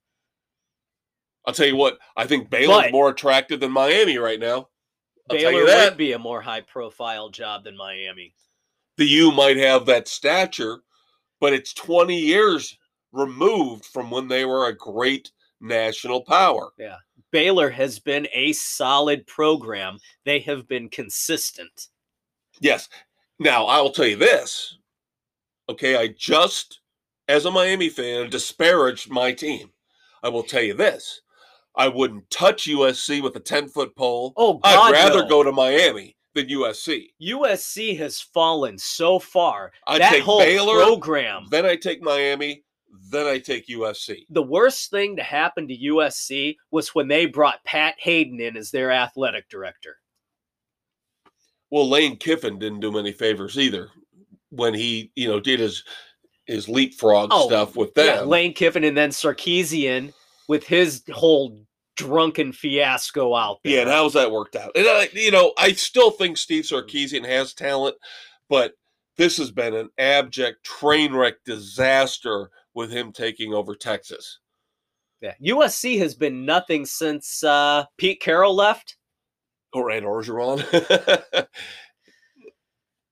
I'll tell you what, I think Baylor's But- more attractive than Miami right now. I'll Baylor would be a more high profile job than Miami. The U might have that stature, but it's 20 years removed from when they were a great national power. Yeah. Baylor has been a solid program. They have been consistent. Yes. Now, I will tell you this. Okay, I just, as a Miami fan, disparaged my team. I will tell you this. I wouldn't touch USC with a 10 foot pole. Oh, I'd rather no. go to Miami than USC. USC has fallen so far. That take whole Baylor, program. then I take Miami, then I take USC. The worst thing to happen to USC was when they brought Pat Haden in as their athletic director. Well, Lane Kiffin didn't do many favors either when he, you know, did his his leapfrog Oh, stuff with them. Yeah, Lane Kiffin and then Sarkisian with his whole drunken fiasco out there. Yeah, and how's that worked out? And I, you know, I still think Steve Sarkisian has talent, but this has been an abject train wreck disaster with him taking over Texas. Yeah. USC has been nothing since uh, Pete Carroll left. Or Ed Orgeron.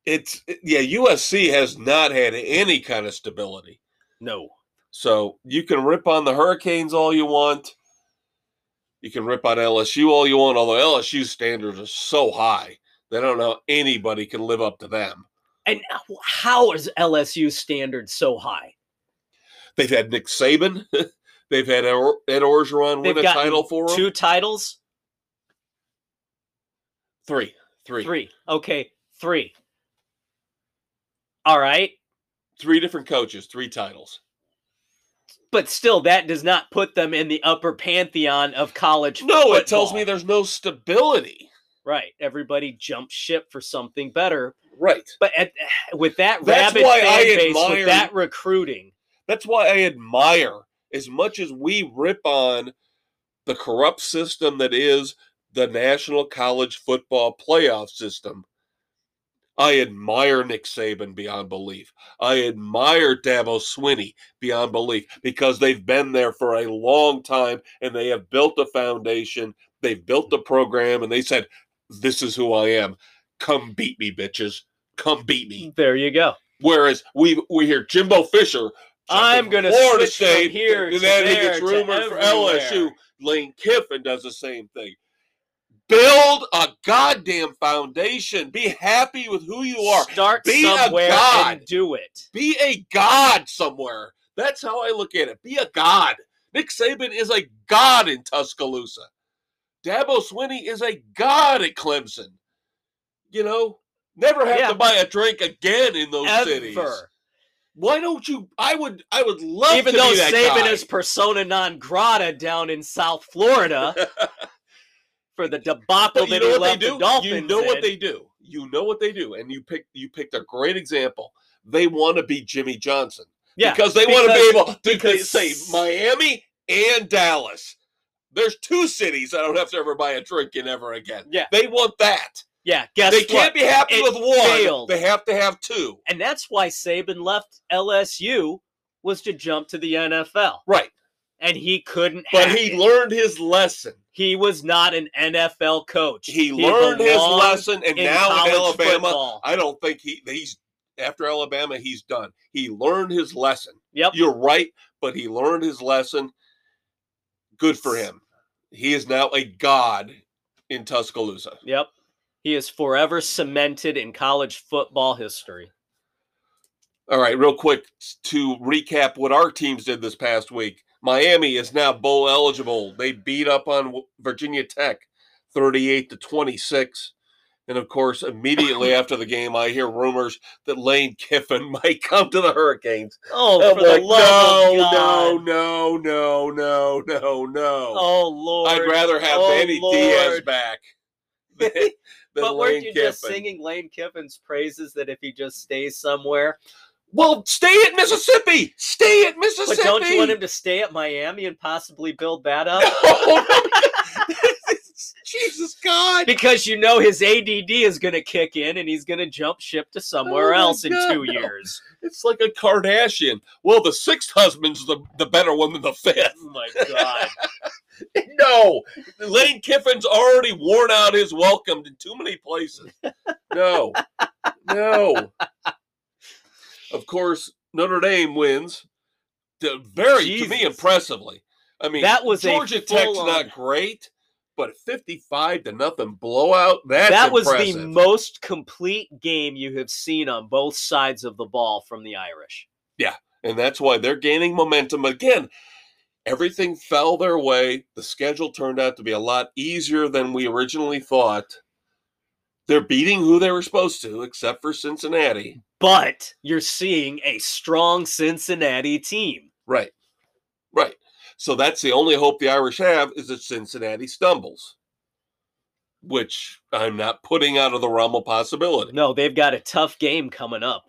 it's yeah, USC has not had any kind of stability. No. So you can rip on the Hurricanes all you want. You can rip on LSU all you want, although LSU standards are so high They don't know anybody can live up to them. And how is LSU standards so high? They've had Nick Saban. They've had Ed Orgeron win They've a title for them. Two titles? Three. Three. Three. Okay, three. All right. Three different coaches, three titles. But still, that does not put them in the upper pantheon of college. No, it tells me there's no stability. right. Everybody jumps ship for something better. Right. But at, with that That's why fan I base, admire- with that recruiting, That's why I admire as much as we rip on the corrupt system that is the National College Football Playoff system. I admire Nick Saban beyond belief. I admire Dabo Swinney beyond belief because they've been there for a long time and they have built a foundation. They've built the program and they said, This is who I am. come beat me, bitches. Come beat me. There you go. Whereas we we hear Jimbo Fisher. I'm gonna Florida switch from State, here and to then he gets to rumored for everywhere. LSU. Lane Kiffin does the same thing. Build a goddamn foundation. Be happy with who you are. Start Be a somewhere god. and do it. Be a god somewhere. That's how I look at it. Be a god. Nick Saban is a god in Tuscaloosa. Dabo Swinney is a god at Clemson. You know, never have Yeah. to buy a drink again in those cities. Why don't you? I would. I would love Even to though Saban guy. is persona non grata down in South Florida for the debacle you that know he what they left do? the Dolphins You know what they do. You know what they do, and you picked. You picked a great example. They want to be Jimmy Johnson yeah, because they want to be able to because- say Miami and Dallas. There's two cities I don't have to ever buy a drink in ever again. Yeah. They want that. Yeah. Guess they what? can't be happy It with one. failed. They have to have two. and that's why Saban left LSU was to jump to the NFL, Right. and he couldn't. But he it. learned his lesson. he was not an NFL coach. He, learned his lesson, and in now in Alabama, football. I don't think he he's after Alabama, he's done. He learned his lesson. Yep. You're right, but he learned his lesson. Good for him. He is now a god in Tuscaloosa. Yep. He is forever cemented in college football history. All right, real quick to recap what our teams did this past week. Miami is now bowl eligible. They beat up on Virginia Tech 38 to 26. And of course, immediately after the game, I hear rumors that Lane Kiffin might come to the Hurricanes. Oh, I'm for the love no, of God. no, no, no, no, no. Oh Lord. I'd rather have oh, Manny Diaz back But weren't Lane you Kiffin. just singing Lane Kiffin's praises that if he just stays somewhere? Well, stay at Mississippi. Stay at Mississippi. But don't you want him to stay at Miami and possibly build that up? No. Jesus God. Because you know his ADD is going to kick in and he's going to jump ship to somewhere Oh else in two no. years. It's like a Kardashian. Well, the sixth husband's the, the better one than the fifth. Oh my God. No. Lane Kiffin's already worn out his welcome in too many places. No. No. Of course, Notre Dame wins. Very, to me, impressively. I mean, That was Georgia Tech's not great, but 55 to nothing blowout, that's that was impressive. the most complete game you have seen on both sides of the ball from the Irish. Yeah, and that's why they're gaining momentum again. Everything fell their way. The schedule turned out to be a lot easier than we originally thought. They're beating who they were supposed to, except for Cincinnati. But you're seeing a strong Cincinnati team. Right. Right. So that's the only hope the Irish have is that Cincinnati stumbles, which I'm not putting out of the realm of possibility. No, they've got a tough game coming up.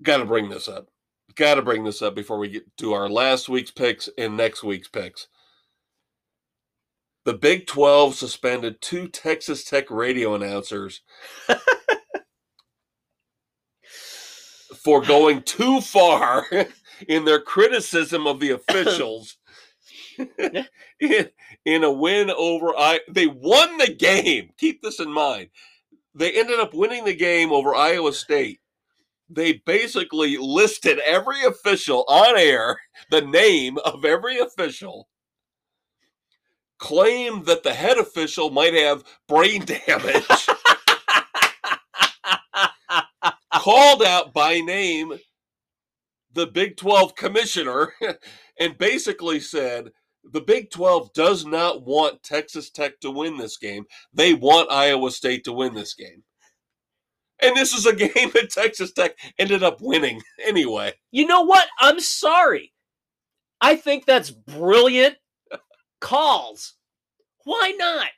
Got to bring this up. Got to bring this up before we get to our last week's picks and next week's picks. The Big 12 suspended two Texas Tech radio announcers for going too far in their criticism of the officials in, in a win over I they won the game. Keep this in mind. They ended up winning the game over Iowa State. They basically listed every official on air, the name of every official, claimed that the head official might have brain damage, called out by name the Big 12 commissioner, and basically said the Big 12 does not want Texas Tech to win this game. They want Iowa State to win this game. And this is a game that Texas Tech ended up winning anyway. You know what? I'm sorry. I think that's brilliant calls. Why not?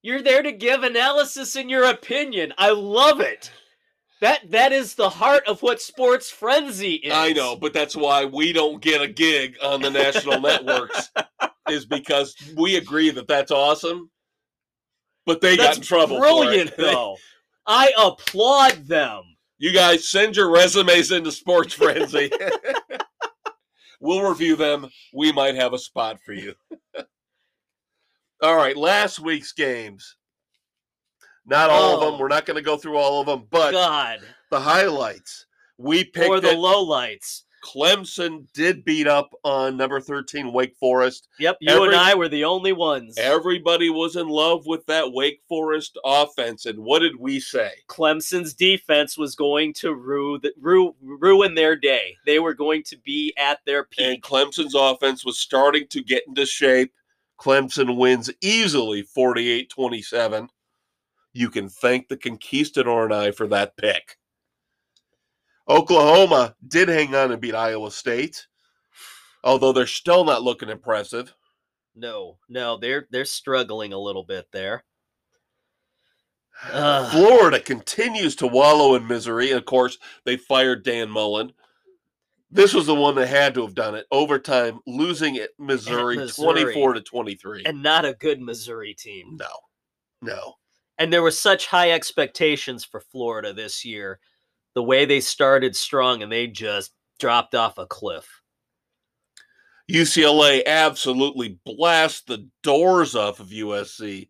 You're there to give analysis and your opinion. I love it. That that is the heart of what sports frenzy is. I know, but that's why we don't get a gig on the national networks, is because we agree that that's awesome, but they That's got in trouble. brilliant, though. I applaud them. You guys send your resumes into Sports Frenzy. we'll review them. We might have a spot for you. All right, last week's games. Not all of Oh. them. We're not going to go through all of them, but God. the highlights. We picked Or the it. lowlights. Clemson did beat up on number 13 Wake Forest. Yep, you Every- and I were the only ones. Everybody was in love with that Wake Forest offense. And what did we say? Clemson's defense was going to ru- ru- ruin their day. They were going to be at their peak. And. Clemson's offense was starting to get into shape. Clemson wins easily 48 27. You can thank the Conquistador and I for that pick. Oklahoma did hang on and beat Iowa State, although they're still not looking impressive. No, no, they're they're struggling a little bit there. Ugh. Florida continues to wallow in misery. Of course, they fired Dan Mullen. This was the one that had to have done it. Overtime, losing at Missouri, Missouri. 24 to 23. And not a good Missouri team. no, no. And there were such high expectations for Florida this year. The way they started strong and they just dropped off a cliff. UCLA absolutely blast the doors off of USC.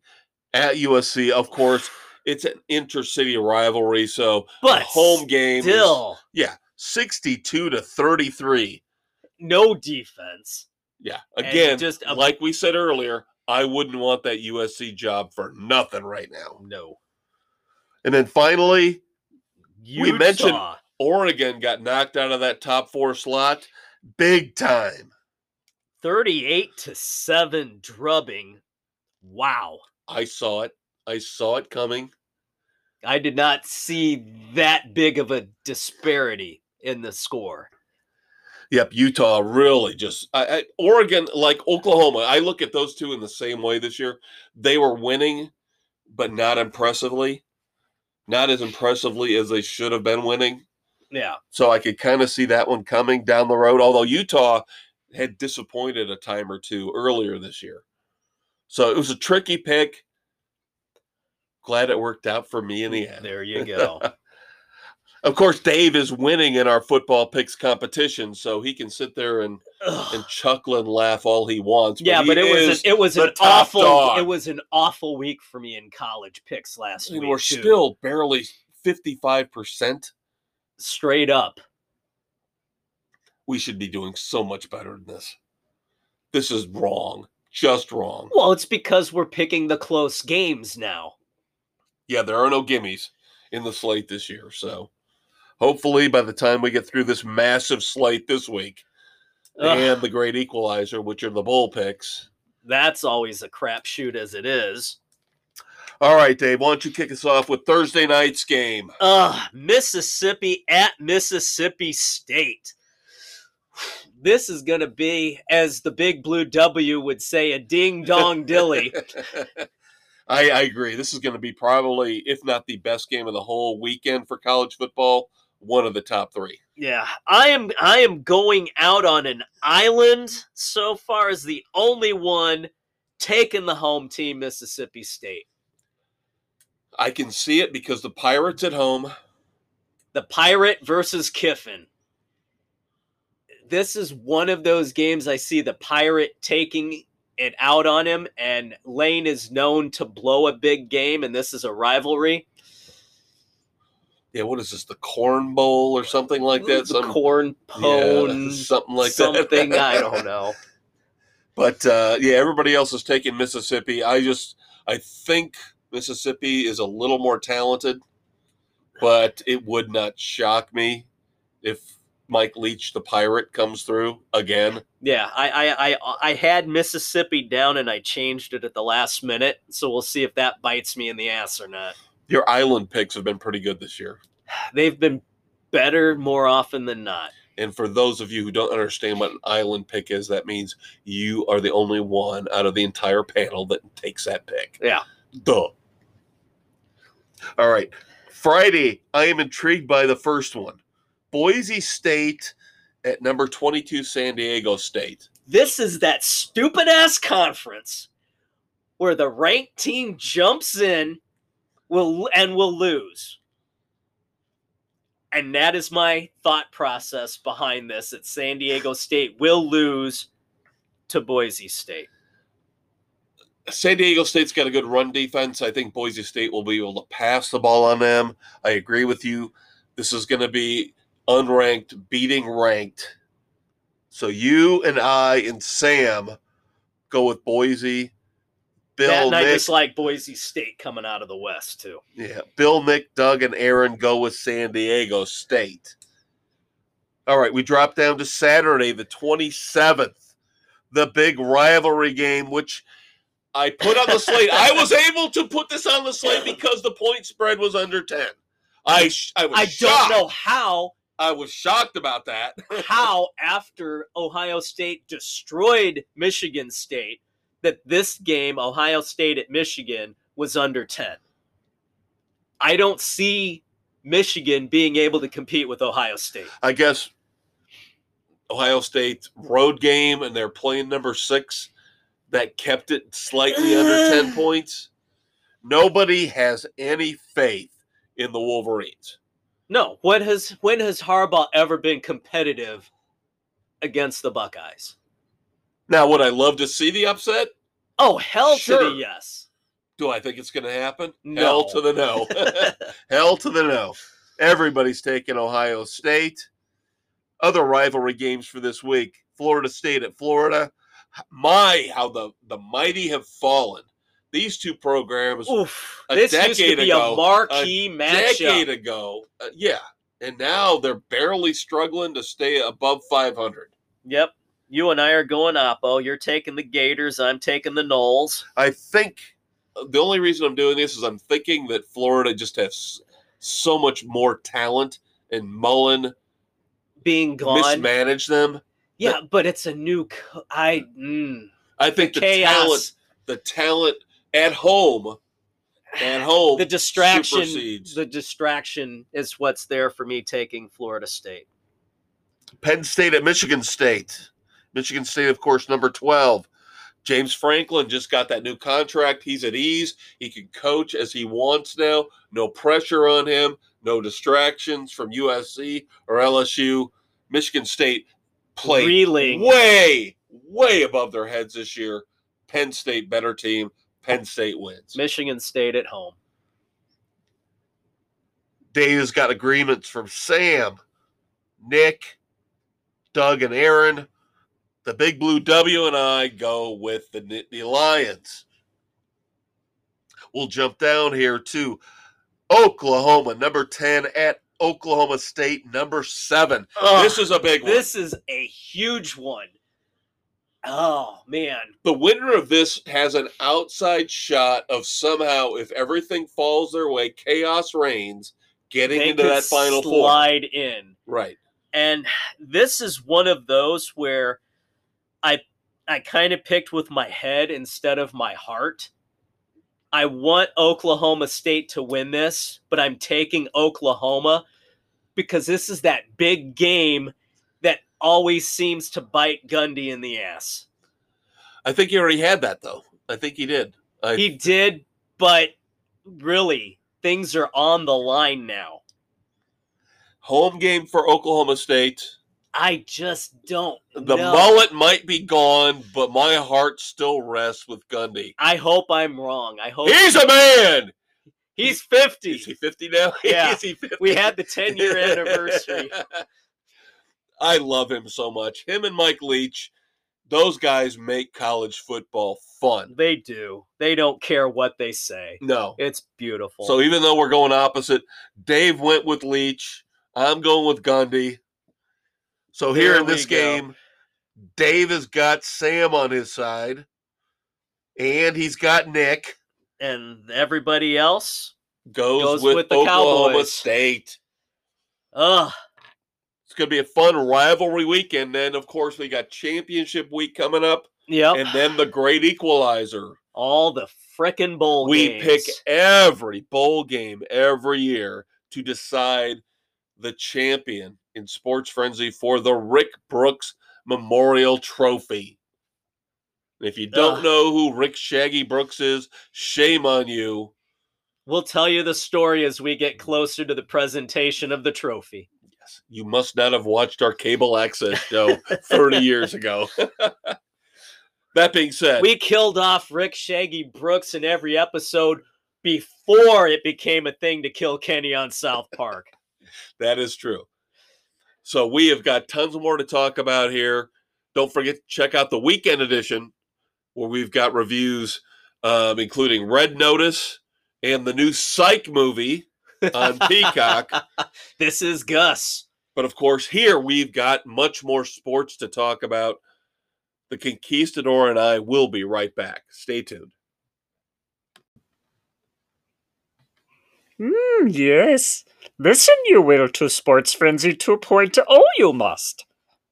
At USC, of course, it's an intercity rivalry, so But home game is- still, yeah, 62 to 33. no defense. Yeah, And again, just a- like we said earlier, I wouldn't want that USC job for nothing right now. No. And then finally, We mentioned- Oregon got knocked out of that top four slot big time. 38 to 7 drubbing. Wow. I saw it. I saw it coming. I did not see that big of a disparity in the score. Yep, Utah really just I, I, Oregon, like Oklahoma. I look at those two in the same way this year. They were winning, but not impressively, not as impressively as they should have been winning. Yeah. So I could kind of see that one coming down the road. Although Utah had disappointed a time or two earlier this year, so it was a tricky pick. Glad it worked out for me in the end. There you go. Of course, Dave is winning in our football picks competition, so he can sit there and, Ugh. and chuckle and laugh all he wants. yeah, he but it was an, it was an awful dog. it was an awful week for me in college picks last mean, week. we're too. still barely fifty-five percent. straight up. We should be doing so much better than this. This is wrong, just wrong. Well, it's because we're picking the close games now. Yeah, there are no gimmies in the slate this year, so hopefully by the time we get through this massive slate this week Ugh, and the great equalizer, which are the bowl picks. that's always a crapshoot as it is. All right, Dave, why don't you kick us off with Thursday night's game? Uh, Mississippi at Mississippi State. This is going to be, as the big blue W would say, a ding dong dilly. I, I agree. This is going to be probably, if not the best game of the whole weekend for college football, one of the top three. Yeah, I am. I am going out on an island so far as the only one taking the home team, Mississippi State. I can see it because the Pirates at home. The Pirate versus Kiffin. This is one of those games I see the Pirate taking it out on him, and Lane is known to blow a big game, and this is a rivalry. Yeah, what is this? The Corn Bowl or something like that? The Some corn yeah, pone, something like that. something that. I don't know. But uh, yeah, everybody else is taking Mississippi. I just I think Mississippi is a little more talented, but it would not shock me if Mike Leach, the pirate, comes through again. Yeah, I, I, I, I had Mississippi down and I changed it at the last minute, so we'll see if that bites me in the ass or not. Your island picks have been pretty good this year. They've been better more often than not. And for those of you who don't understand what an island pick is, that means you are the only one out of the entire panel that takes that pick. Yeah. Duh. All right. Friday, I am intrigued by the first one. Boise State at number 22 San Diego State. This is that stupid ass conference where the ranked team jumps in will and will lose. And that is my thought process behind this. That San Diego State will lose to Boise State. San Diego State's got a good run defense. I think Boise State will be able to pass the ball on them. I agree with you. This is going to be unranked beating ranked. So you and I and Sam go with Boise. Bill, that night Nick, just like Boise State coming out of the West too. yeah, Bill, Nick, Doug, and Aaron go with San Diego State. All right, we drop down to Saturday, the 27th, the big rivalry game, which I put on the slate. I was able to put this on the slate because the point spread was under 10. I, I was I don't know how I was shocked about that. how after Ohio State destroyed Michigan State that this game Ohio State at Michigan was under 10. I don't see Michigan being able to compete with Ohio State. I guess Ohio State road game and they're playing number six that kept it slightly under 10 points. Nobody has any faith in the Wolverines. No, when has when has Harbaugh ever been competitive against the Buckeyes? Now, would I love to see the upset? Oh, hell to the yes. Do I think it's going to happen? No. Hell to the no. Hell to the no. Everybody's taking Ohio State. Other rivalry games for this week Florida State at Florida. My, how the, the mighty have fallen. These two programs Oof. A this used to decade be ago, a marquee matchup. decade ago. Uh, yeah. And now they're barely struggling to stay above 500. Yep. You and I are going Oppo. You're taking the Gators. I'm taking the Noles. I think uh, the only reason I'm doing this is I'm thinking that Florida just has so much more talent and Mullen Being gone. mismanaged them. yeah, but it's a new. Co- I. Mm, I think the, chaos. talent, the talent at home, at home, the distraction. supersedes. The distraction is what's there for me taking Florida State. Penn State at Michigan State. Michigan State, of course, number 12. James Franklin just got that new contract. He's at ease. He can coach as he wants now. No pressure on him. No distractions from USC or LSU. Michigan State played Reeling. way, way above their heads this year. Penn State, better team. Penn State wins. Michigan State at home. Dave's got agreements from Sam, Nick, Doug, and Aaron. The Big Blue W and I go with the Nittany Lions. We'll jump down here to Oklahoma, number 10 at Oklahoma State, number 7. Ugh, this is a big one. this is a huge one. Oh man, the winner of this has an outside shot of somehow, if everything falls their way, chaos reigns, getting they into that final four. slide in. Right. and this is one of those where i kind of picked with my head instead of my heart i want oklahoma state to win this but i'm taking oklahoma because this is that big game that always seems to bite gundy in the ass I think he already had that, though. I think he did. I, he did but really things are on the line now home game for Oklahoma State. I just don't The know. mullet might be gone, but my heart still rests with Gundy. i hope i'm wrong i hope He's a man. he's 50 Is he 50 now? Yeah. Is he 50? We had the 10 year anniversary. I love him so much. Him and Mike Leach, those guys make college football fun. They do. They don't care what they say. No. It's beautiful. So even though we're going opposite, Dave went with Leach. I'm going with Gundy. So here There in this go. game, Dave has got Sam on his side, and he's got Nick. and everybody else, Goes, Goes with, with the Oklahoma Cowboys. State. ugh, It's going to be a fun rivalry weekend. Then, of course, we got championship week coming up, yep. and then the great equalizer. all the frickin' bowl we games. pick every bowl game every year to decide the champion in Sports Frenzy for the Rick Brooks Memorial Trophy. And if you don't Ugh. know who Rick Shaggy Brooks is, shame on you. We'll tell you the story as we get closer to the presentation of the trophy. Yes, you must not have watched our cable access show 30 years ago. That being said, We killed off Rick Shaggy Brooks in every episode before it became a thing to kill Kenny on South Park. that is true. So we have got tons more to talk about here. Don't forget to check out the weekend edition where we've got reviews, um, including Red Notice and the new Psych movie on Peacock. this is Gus. But of course, here we've got much more sports to talk about. The Conquistador and I will be right back. Stay tuned. Hmm, yes. Listen, you will, to Sports Frenzy 2.0, you must.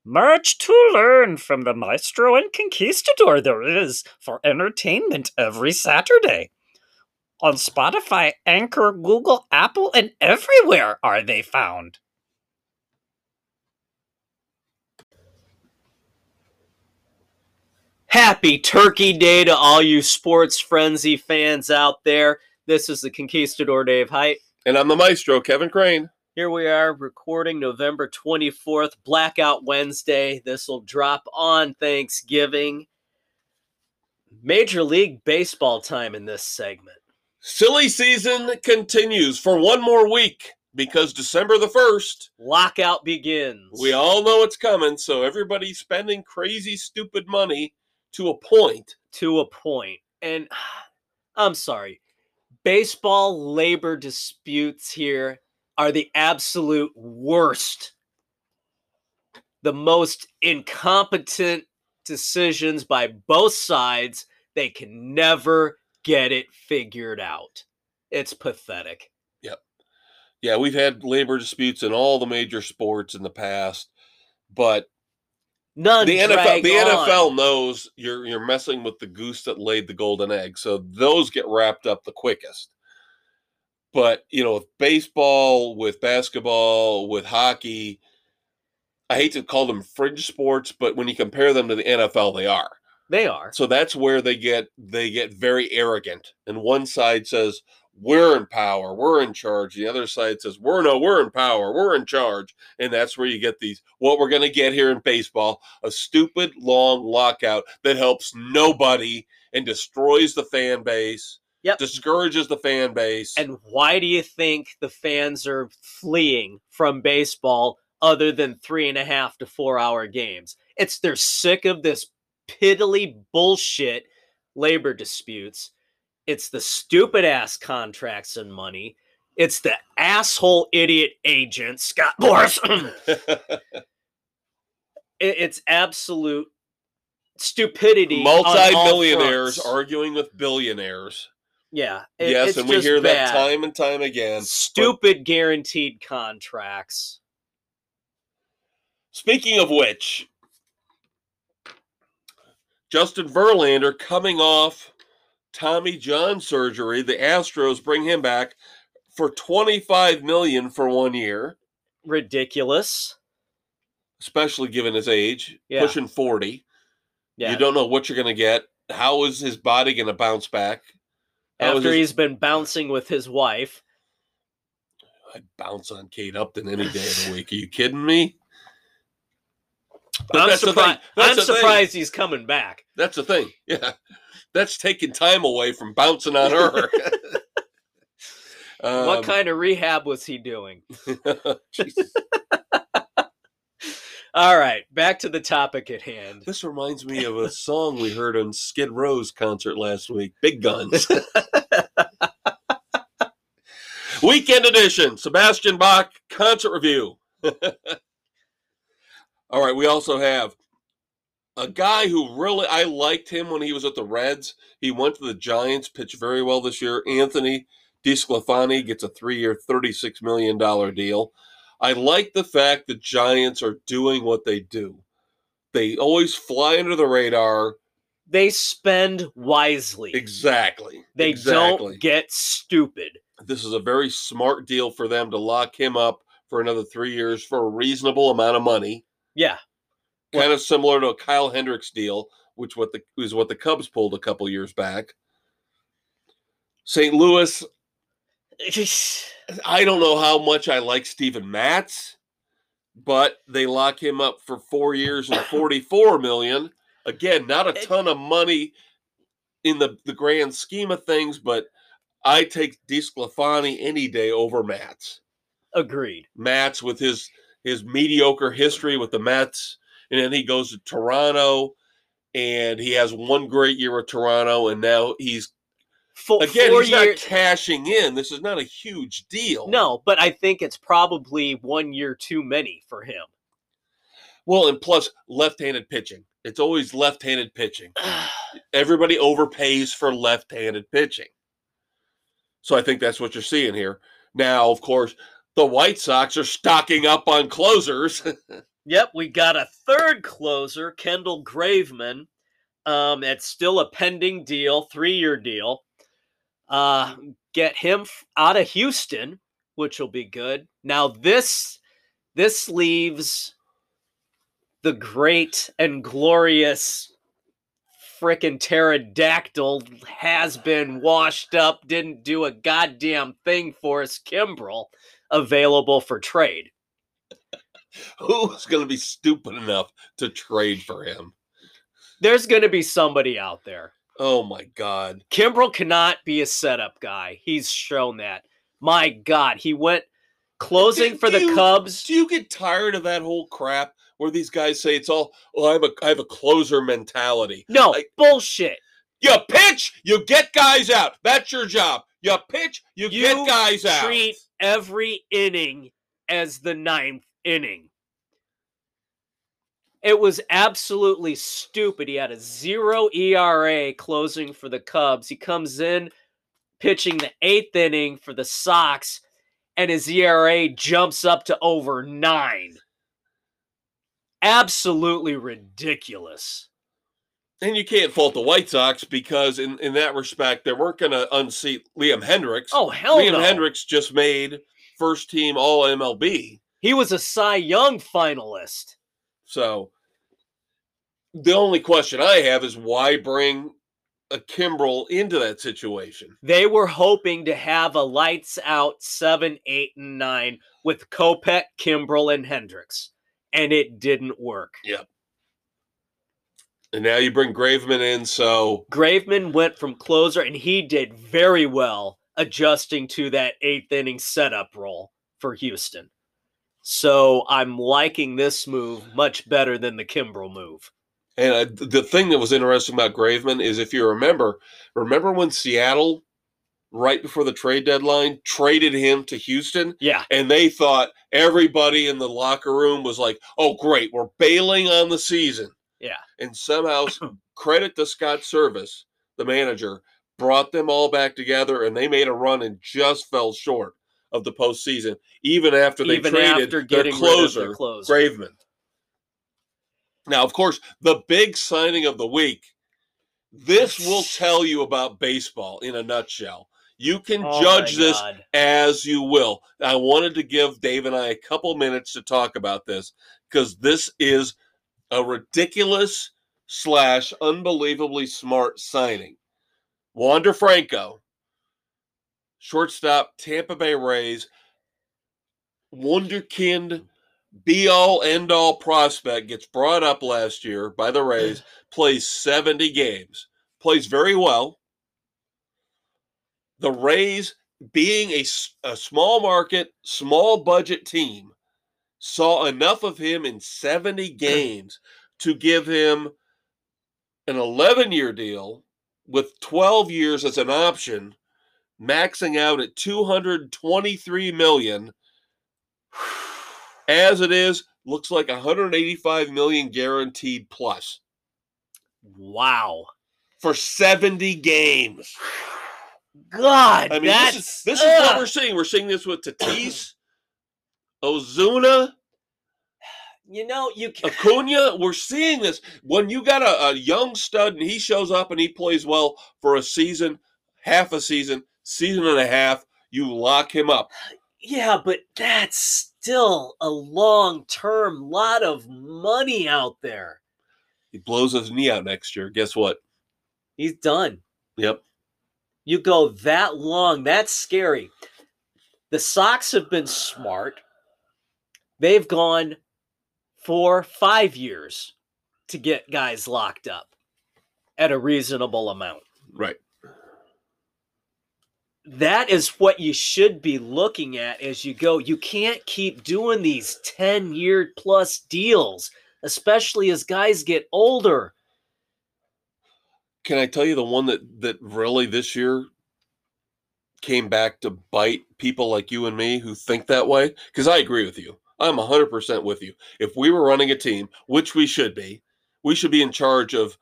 Much to learn from the Maestro and Conquistador there is for entertainment every Saturday. On Spotify, Anchor, Google, Apple, and everywhere are they found. Happy Turkey Day to all you Sports Frenzy fans out there. This is the Conquistador Dave Height. And I'm the maestro, Kevin Crane. Here we are recording November 24th, Blackout Wednesday. This will drop on Thanksgiving. Major League Baseball time in this segment. Silly season continues for one more week because December the 1st, Lockout begins. we all know it's coming. So everybody's spending crazy, stupid money to a point. to a point. And I'm sorry, baseball labor disputes here are the absolute worst. The most incompetent decisions by both sides. They can never get it figured out. It's pathetic. Yep. Yeah, we've had labor disputes in all the major sports in the past, but None the NFL the on. NFL knows you're you're messing with the goose that laid the golden egg. So those get wrapped up the quickest. But, you know, with baseball, with basketball, with hockey, I hate to call them fringe sports, but when you compare them to the NFL, they are. They are. So that's where they get they get very arrogant. And one side says, "We're in power, we're in charge." The other side says, "We're no, we're in power, we're in charge." And that's where you get these what we're going to get here in baseball, a stupid long lockout that helps nobody and destroys the fan base, Yep. discourages the fan base. And why do you think the fans are fleeing from baseball other than three and a half to four hour games? It's they're sick of this piddly bullshit labor disputes. It's the stupid ass contracts and money. It's the asshole idiot agent, Scott Boras. It- it's absolute stupidity. on Multi-millionaires arguing with billionaires. Yeah. it- yes, and we hear bad. that time and time again. But- Stupid guaranteed contracts. Speaking of which, Justin Verlander coming off Tommy John surgery, the Astros bring him back for 25 million for one year, Ridiculous. especially given his age, Yeah. pushing 40. Yeah. You don't know what you're going to get. How is his body going to bounce back? How After his- he's been bouncing with his wife. I'd bounce on Kate Upton any day of the week. Are you kidding me? But I'm, that's the thing. surprised. That's I'm surprised he's coming back. That's the thing. Yeah. That's taking time away from bouncing on her. what Um, kind of rehab was he doing? All right, back to the topic at hand. This reminds me of a song we heard on Skid Row's concert last week. Big Guns. Weekend edition, Sebastian Bach concert review. All right, we also have a guy who really I liked him when he was at the Reds. He went to the Giants, pitched very well this year. Anthony DiSclafani gets a three-year, $36 million deal. I like the fact that Giants are doing what they do. They always fly under the radar. They spend wisely. Exactly. They exactly. don't get stupid. this is a very smart deal for them to lock him up for another three years for a reasonable amount of money. Yeah. Kind of similar to a Kyle Hendricks deal, which what the is what the Cubs pulled a couple years back. St. Louis, I don't know how much I like Steven Matz, but they lock him up for four years and 44 million. Again, not a ton of money in the, the grand scheme of things, but I take DiSclafani any day over Matz. Agreed. Matz with his his mediocre history with the Mets, and then he goes to Toronto, and he has one great year with Toronto, and now he's again he's years. not cashing in. This is not a huge deal. No, but I think it's probably one year too many for him. Well, and plus left-handed pitching. It's always left-handed pitching. Everybody overpays for left-handed pitching. So I think that's what you're seeing here. Now, of course, the White Sox are stocking up on closers. Yep, we got a third closer, Kendall Graveman. Um, it's still a pending deal, three-year deal. Uh, get him f- out of Houston, which will be good. Now this this leaves the great and glorious frickin' pterodactyl has been washed up, didn't do a goddamn thing for us, Kimbrel, available for trade. Who's going to be stupid enough to trade for him? There's going to be somebody out there. Oh my God. Kimbrel cannot be a setup guy. He's shown that. My God, he went closing Do- for the you- Cubs. Do you get tired of that whole crap where these guys say it's all, oh, I'm a, I have a closer mentality? No, like- bullshit. You pitch, you get guys out. That's your job. You pitch, you, You get guys out. Treat every inning as the ninth inning. It was absolutely stupid. He had a zero ERA closing for the Cubs. He comes in pitching the eighth inning for the Sox, and his ERA jumps up to over nine. Absolutely ridiculous. And you can't fault the White Sox because, in, in that respect, they weren't going to unseat Liam Hendriks. Oh, hell Liam no. Hendriks just made first team All MLB. He was a Cy Young finalist. So the only question I have is why bring a Kimbrel into that situation? They were hoping to have a lights out seven, eight, and nine with Kopech, Kimbrel, and Hendriks, and it didn't work. Yep. And now you bring Graveman in, so Graveman went from closer, and he did very well adjusting to that eighth inning setup role for Houston. So I'm liking this move much better than the Kimbrel move. and uh, the thing that was interesting about Graveman is if you remember, remember when Seattle, right before the trade deadline, traded him to Houston? Yeah, and they thought everybody in the locker room was like, "Oh, great, we're bailing on the season." Yeah. And somehow, credit to Scott Servais, the manager, brought them all back together, and they made a run and just fell short of the postseason, even after they even traded after their closer, their closer. Graveman. Now, of course, the big signing of the week. This will tell you about baseball in a nutshell. You can Oh judge this as you will. I wanted to give Dave and I a couple minutes to talk about this because this is a ridiculous slash unbelievably smart signing. Wander Franco, shortstop, Tampa Bay Rays, wonderkind, mm-hmm. be all end all prospect, gets brought up last year by the Rays, plays 70 games, plays very well. The Rays being a, a small market, small budget team, saw enough of him in 70 games to give him an 11 year deal with 12 years as an option, maxing out at 223 million. As it is, looks like 185 million guaranteed plus Wow. for 70 games. God, I mean, this is this is what we're seeing. We're seeing this with Tatis, Ozuna, You know, you can Acuna. We're seeing this when you got a, a young stud and he shows up and he plays well for a season, half a season, season and a half. You lock him up. Yeah, but that's still a long term lot of money out there. He blows his knee out next year. Guess what? He's done. Yep. You go that long, that's scary. The Sox have been smart. They've gone for five years to get guys locked up at a reasonable amount. Right. That is what you should be looking at as you go. You can't keep doing these 10 year plus deals, especially as guys get older. Can I tell you the one that that really this year came back to bite people like you and me who think that way? Because I agree with you. I'm 100% with you. If we were running a team, which we should be, we should be in charge of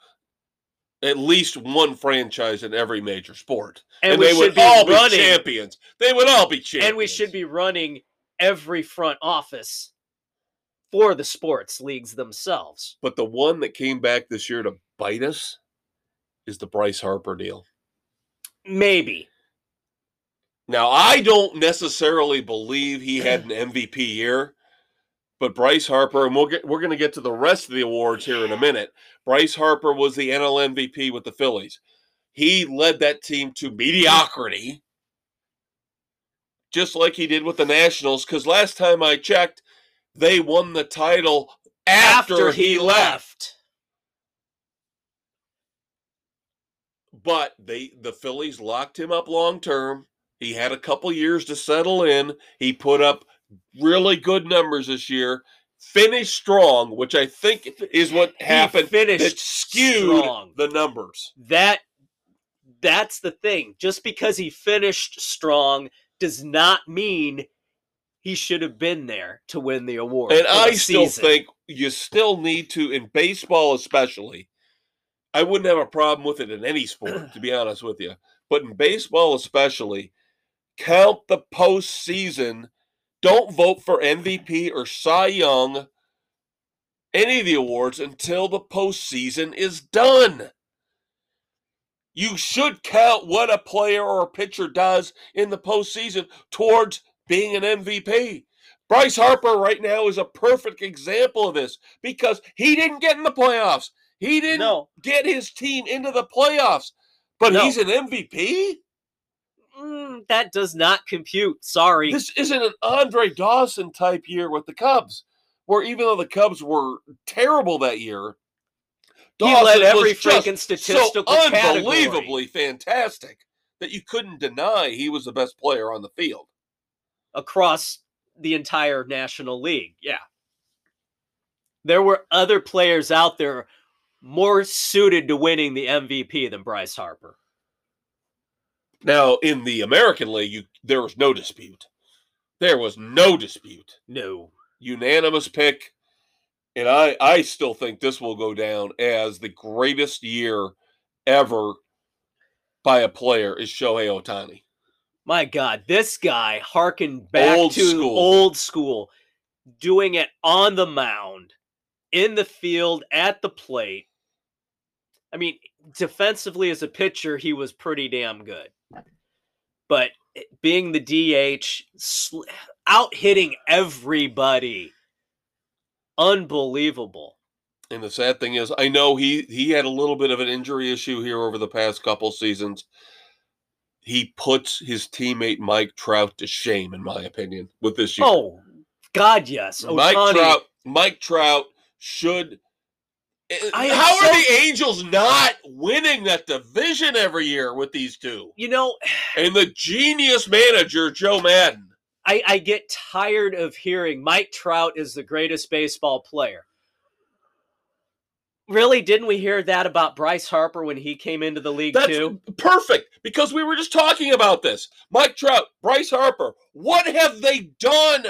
at least one franchise in every major sport. And, we they should would be all running, be champions. They would all be champions. and we should be running every front office for the sports leagues themselves. But the one that came back this year to bite us is the Bryce Harper deal. Maybe. Now, I don't necessarily believe he had an MVP year, but Bryce Harper, and we'll get we're going to get to the rest of the awards here in a minute. Bryce Harper was the NL MVP with the Phillies. He led that team to mediocrity, just like he did with the Nationals. Because last time I checked, they won the title after, he left. But they the Phillies locked him up long term. He had a couple years to settle in. He put up really good numbers this year. Finished strong, which I think is what He happened finished that skewed strong. the numbers. that that's the thing. Just because he finished strong does not mean he should have been there to win the award. And I still season. think you still need to, in baseball especially, I wouldn't have a problem with it in any sport, to be honest with you. But in baseball especially, count the postseason. Don't vote for MVP or Cy Young, any of the awards, until the postseason is done. You should count what a player or a pitcher does in the postseason towards being an MVP. Bryce Harper right now is a perfect example of this because he didn't get in the playoffs. He didn't no. get his team into the playoffs, but No. he's an MVP. Mm, that does not compute. Sorry. This isn't an Andre Dawson type year with the Cubs, where even though the Cubs were terrible that year, he led Dawson every was freaking statistical so category unbelievably fantastic that you couldn't deny he was the best player on the field. across the entire National League. Yeah. There were other players out there more suited to winning the MVP than Bryce Harper. Now, in the American League, you, there was no dispute. There was no dispute. No. Unanimous pick. And I, I still think this will go down as the greatest year ever by a player is Shohei Ohtani. My God, this guy harkened back Old to school. old school, doing it on the mound, in the field, at the plate. I mean, defensively as a pitcher, he was pretty damn good. But being the DH, sl- out hitting everybody, unbelievable. And the sad thing is, I know he he had a little bit of an injury issue here over the past couple seasons. He puts his teammate Mike Trout to shame, in my opinion, with this year. Oh, God, yes. Mike Trout. Mike Trout should. I How are so- the Angels not winning that division every year with these two? You know, And the genius manager Joe Maddon. I, I get tired of hearing Mike Trout is the greatest baseball player. Really? Didn't we hear that about Bryce Harper when he came into the league That's too? perfect because we were just talking about this. Mike Trout, Bryce Harper, what have they done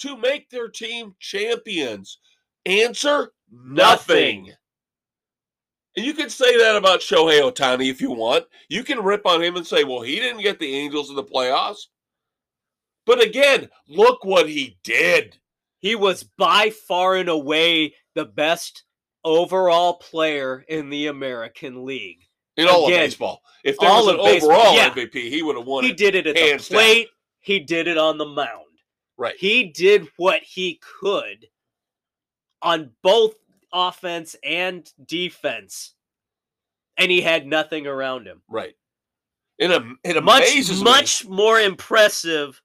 to make their team champions? Answer nothing. And you can say that about Shohei Ohtani if you want. You can rip on him and say, well, he didn't get the Angels in the playoffs. But again, look what he did. He was by far and away the best overall player in the American League. In all Again, of baseball. If there all was an baseball, overall yeah. MVP, he would have won He did it at the hands down. plate, he did it on the mound. Right. He did what he could on both offense and defense. And he had nothing around him. Right. It, it Much amazes me. much more impressive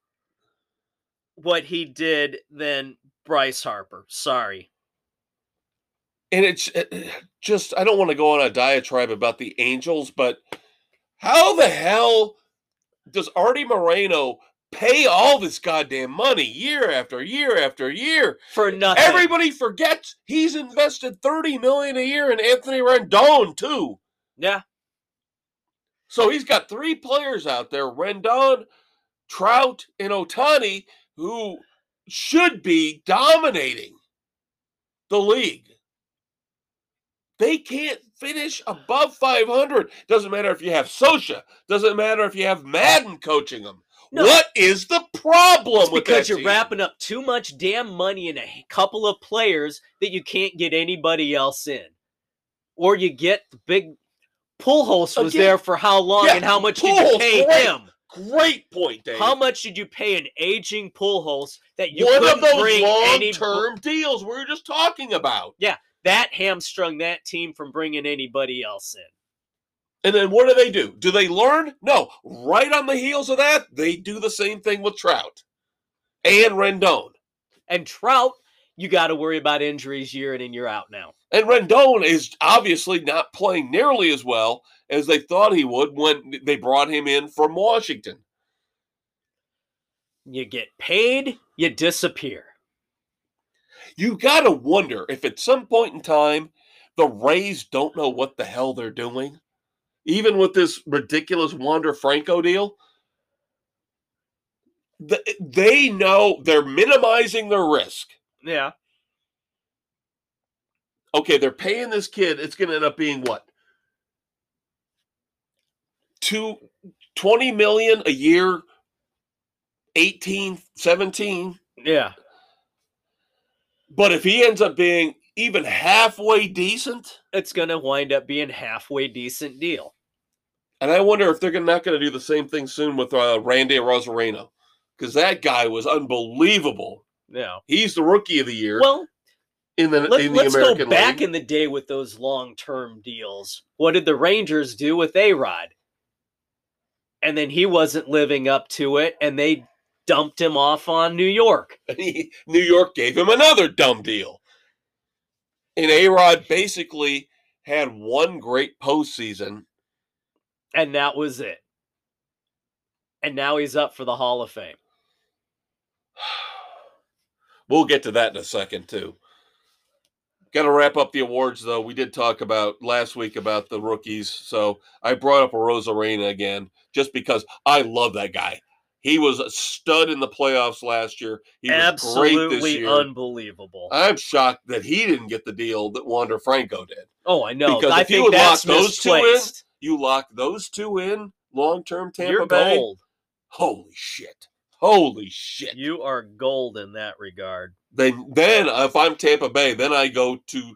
what he did than Bryce Harper. Sorry. and it's uh, just I don't want to go on a diatribe about the Angels, but how the hell does Arte Moreno pay all this goddamn money year after year after year? For nothing. Everybody forgets he's invested 30 million a year in Anthony Rendon too. Yeah. So he's got three players out there, Rendon, Trout, and Ohtani, who should be dominating the league. They can't finish above 500. Doesn't matter if you have Scioscia. Doesn't matter if you have Maddon coaching them. No. What is the problem It's with because that you're team? wrapping up too much damn money in a couple of players that you can't get anybody else in. Or you get the big Pujols was Again, there for how long yeah, and how much did you Pujols, pay great. him? Great point, Dave. How much did you pay an aging Pujols that you One of those any long-term deals we were just talking about. Yeah, that hamstrung that team from bringing anybody else in. And then what do they do? Do they learn? No. Right on the heels of that, they do the same thing with Trout and Rendon. And Trout, you got to worry about injuries year in and year out now. And Rendon is obviously not playing nearly as well as they thought he would when they brought him in from Washington. You get paid, you disappear. You got to wonder if at some point in time the Rays don't know what the hell they're doing, even with this ridiculous Wander Franco deal. They know they're minimizing their risk. Yeah. okay, they're paying this kid. It's going to end up being what? Two, 20 million a year, 18, 17. Yeah. But if he ends up being even halfway decent, It's going to wind up being halfway decent deal. And I wonder if they're not going to do the same thing soon with uh, Randy Rosareno, because that guy was unbelievable. Yeah. He's the rookie of the year Well, in the let, in the let's go American back League. in the day with those long-term deals. What did the Rangers do with A-Rod? And then he wasn't living up to it, and they dumped him off on New York. He, New York gave him another dumb deal. And A Rod basically had one great postseason. And that was it. And now he's up for the Hall of Fame. We'll get to that in a second, too. Got to wrap up the awards, though. We did talk about last week about the rookies. So I brought up Arozarena again just because I love that guy. He was a stud in the playoffs last year. He was great this Absolutely year. unbelievable. I'm shocked that he didn't get the deal that Wander Franco did. oh, I know. because I if you think would lock that's those two in. You lock those two in long term Tampa You're Bay. gold. Holy shit. Holy shit. You are gold in that regard. then then if I'm Tampa Bay, then I go to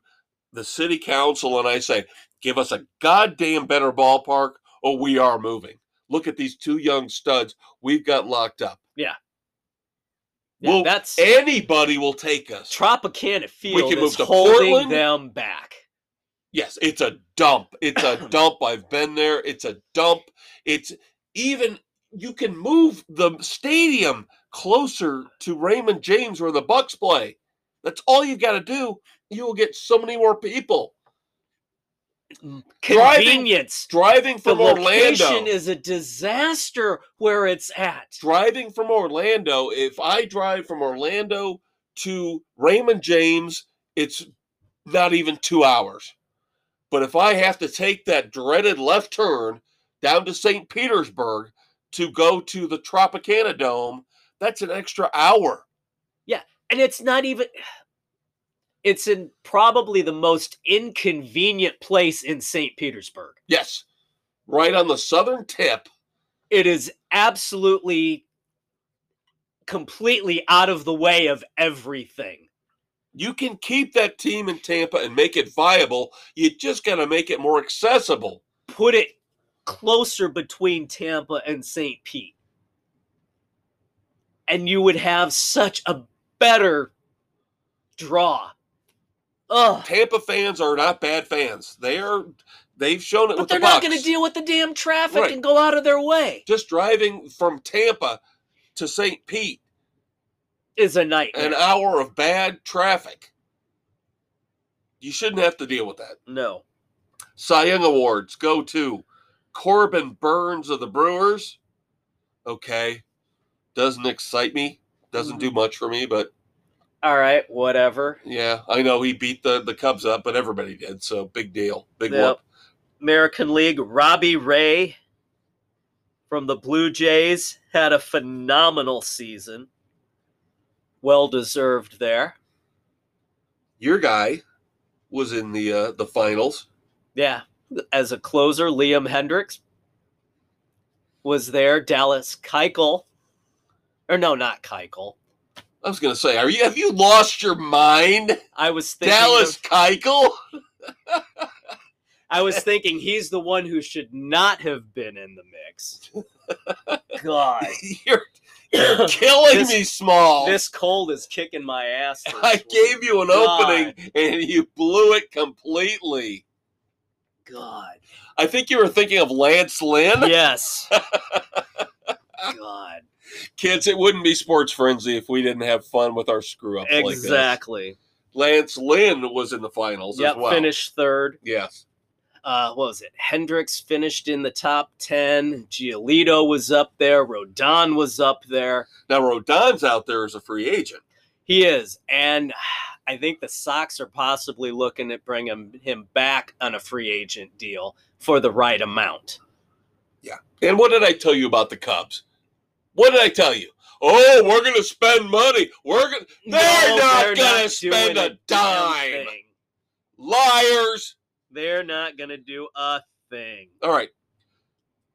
the city council and I say, give us a goddamn better ballpark or we are moving. Look at these two young studs we've got locked up. Yeah, Well, that's Anybody will take us. Tropicana Field we can is move to holding Portland. them back. Yes, it's a dump. It's a dump. I've been there. It's a dump. It's even you can move the stadium closer to Raymond James where the Bucs play. That's all you got to do. You will get so many more people Convenience. driving the from location Orlando. is a disaster where it's at. driving from Orlando. If I drive from Orlando to Raymond James, it's not even two hours. But if I have to take that dreaded left turn down to St. Petersburg to go to the Tropicana Dome, that's an extra hour. Yeah. And it's not even it's in probably the most inconvenient place in St. Petersburg. Yes, right on the southern tip. It is absolutely completely out of the way of everything. You can keep that team in Tampa and make it viable. You just got to make it more accessible. Put it closer between Tampa and St. Pete. And you would have such a better draw. Ugh. Tampa fans are not bad fans. They are. They've shown it But they're the not going to deal with the damn traffic Right. and go out of their way. Just driving from Tampa to St. Pete, Is a nightmare. an hour of bad traffic. You shouldn't have to deal with that. No. Cy Young Awards go to Corbin Burnes of the Brewers. Okay. Doesn't excite me. Doesn't do mm-hmm. much for me, but All right, whatever. yeah, I know he beat the, the Cubs up, but everybody did. So big deal. Big Yep. whoop. American League, Robbie Ray from the Blue Jays had a phenomenal season. Well deserved there. Your guy was in the uh, the finals. Yeah. As a closer, Liam Hendriks was there. Dallas Keuchel. Or no, not Keuchel. I was gonna say, are you have you lost your mind? I was thinking Dallas of- Keuchel? I was thinking he's the one who should not have been in the mix. God. You're, you're killing This- me, small. This cold is kicking my ass. I week. gave you an God. opening and you blew it completely. God. I think you were thinking of Lance Lynn. Yes. God. Kids, it wouldn't be sports frenzy if we didn't have fun with our screw ups like this. Exactly. Lance Lynn was in the finals Yep. as well. Finished third. Yes. Uh, what was it? Hendriks finished in the top ten. Giolito was up there. Rodon was up there. Now Rodon's out there as a free agent. He is, and I think the Sox are possibly looking at bringing him back on a free agent deal for the right amount. Yeah. And what did I tell you about the Cubs? What did I tell you? Oh, we're going to spend money. We're going. They're not gonna spend a dime. Liars. They're not going to do a thing. All right.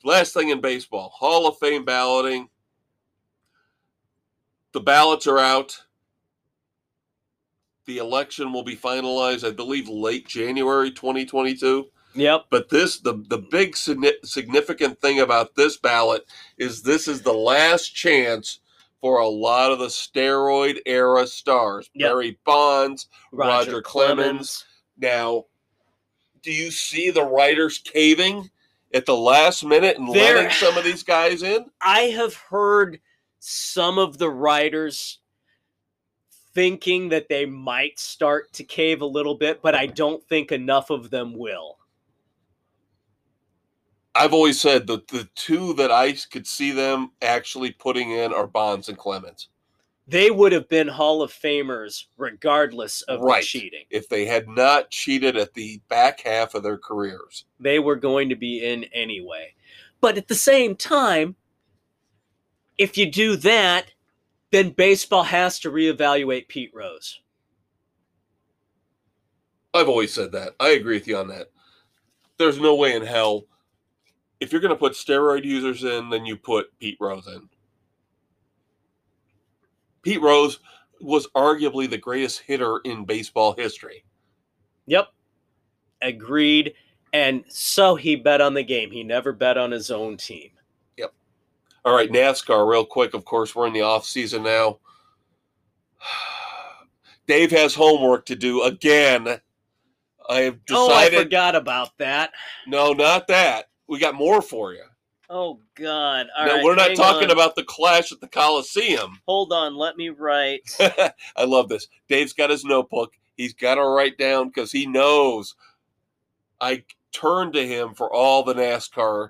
Last thing in baseball Hall of Fame balloting. The ballots are out. The election will be finalized, I believe, late January 2022. Yep. But this, the, the big significant thing about this ballot is this is the last chance for a lot of the steroid era stars. Yep. Barry Bonds. Roger, Roger Clemens. Clemens. Now, do you see the writers caving at the last minute and They're- letting some of these guys in? I have heard some of the writers thinking that they might start to cave a little bit, but I don't think enough of them will. I've always said that the two that I could see them actually putting in are Bonds and Clemens. They would have been Hall of Famers regardless of Right. the cheating. If they had not cheated at the back half of their careers. They were going to be in anyway. But at the same time, if you do that, then baseball has to reevaluate Pete Rose. I've always said that. I agree with you on that. There's no way in hell. If you're going to put steroid users in, then you put Pete Rose in. Pete Rose was arguably the greatest hitter in baseball history. Yep. Agreed. And so he bet on the game. He never bet on his own team. Yep. All right, NASCAR, real quick. Of course, we're in the off season now. Dave has homework to do again. I have Oh, I forgot about that. no, not that. We got more for you. Oh God! All no, right, we're not talking on. about the clash at the Coliseum. Hold on, let me write. I love this. Dave's got his notebook. He's got to write down because he knows I turn to him for all the NASCAR.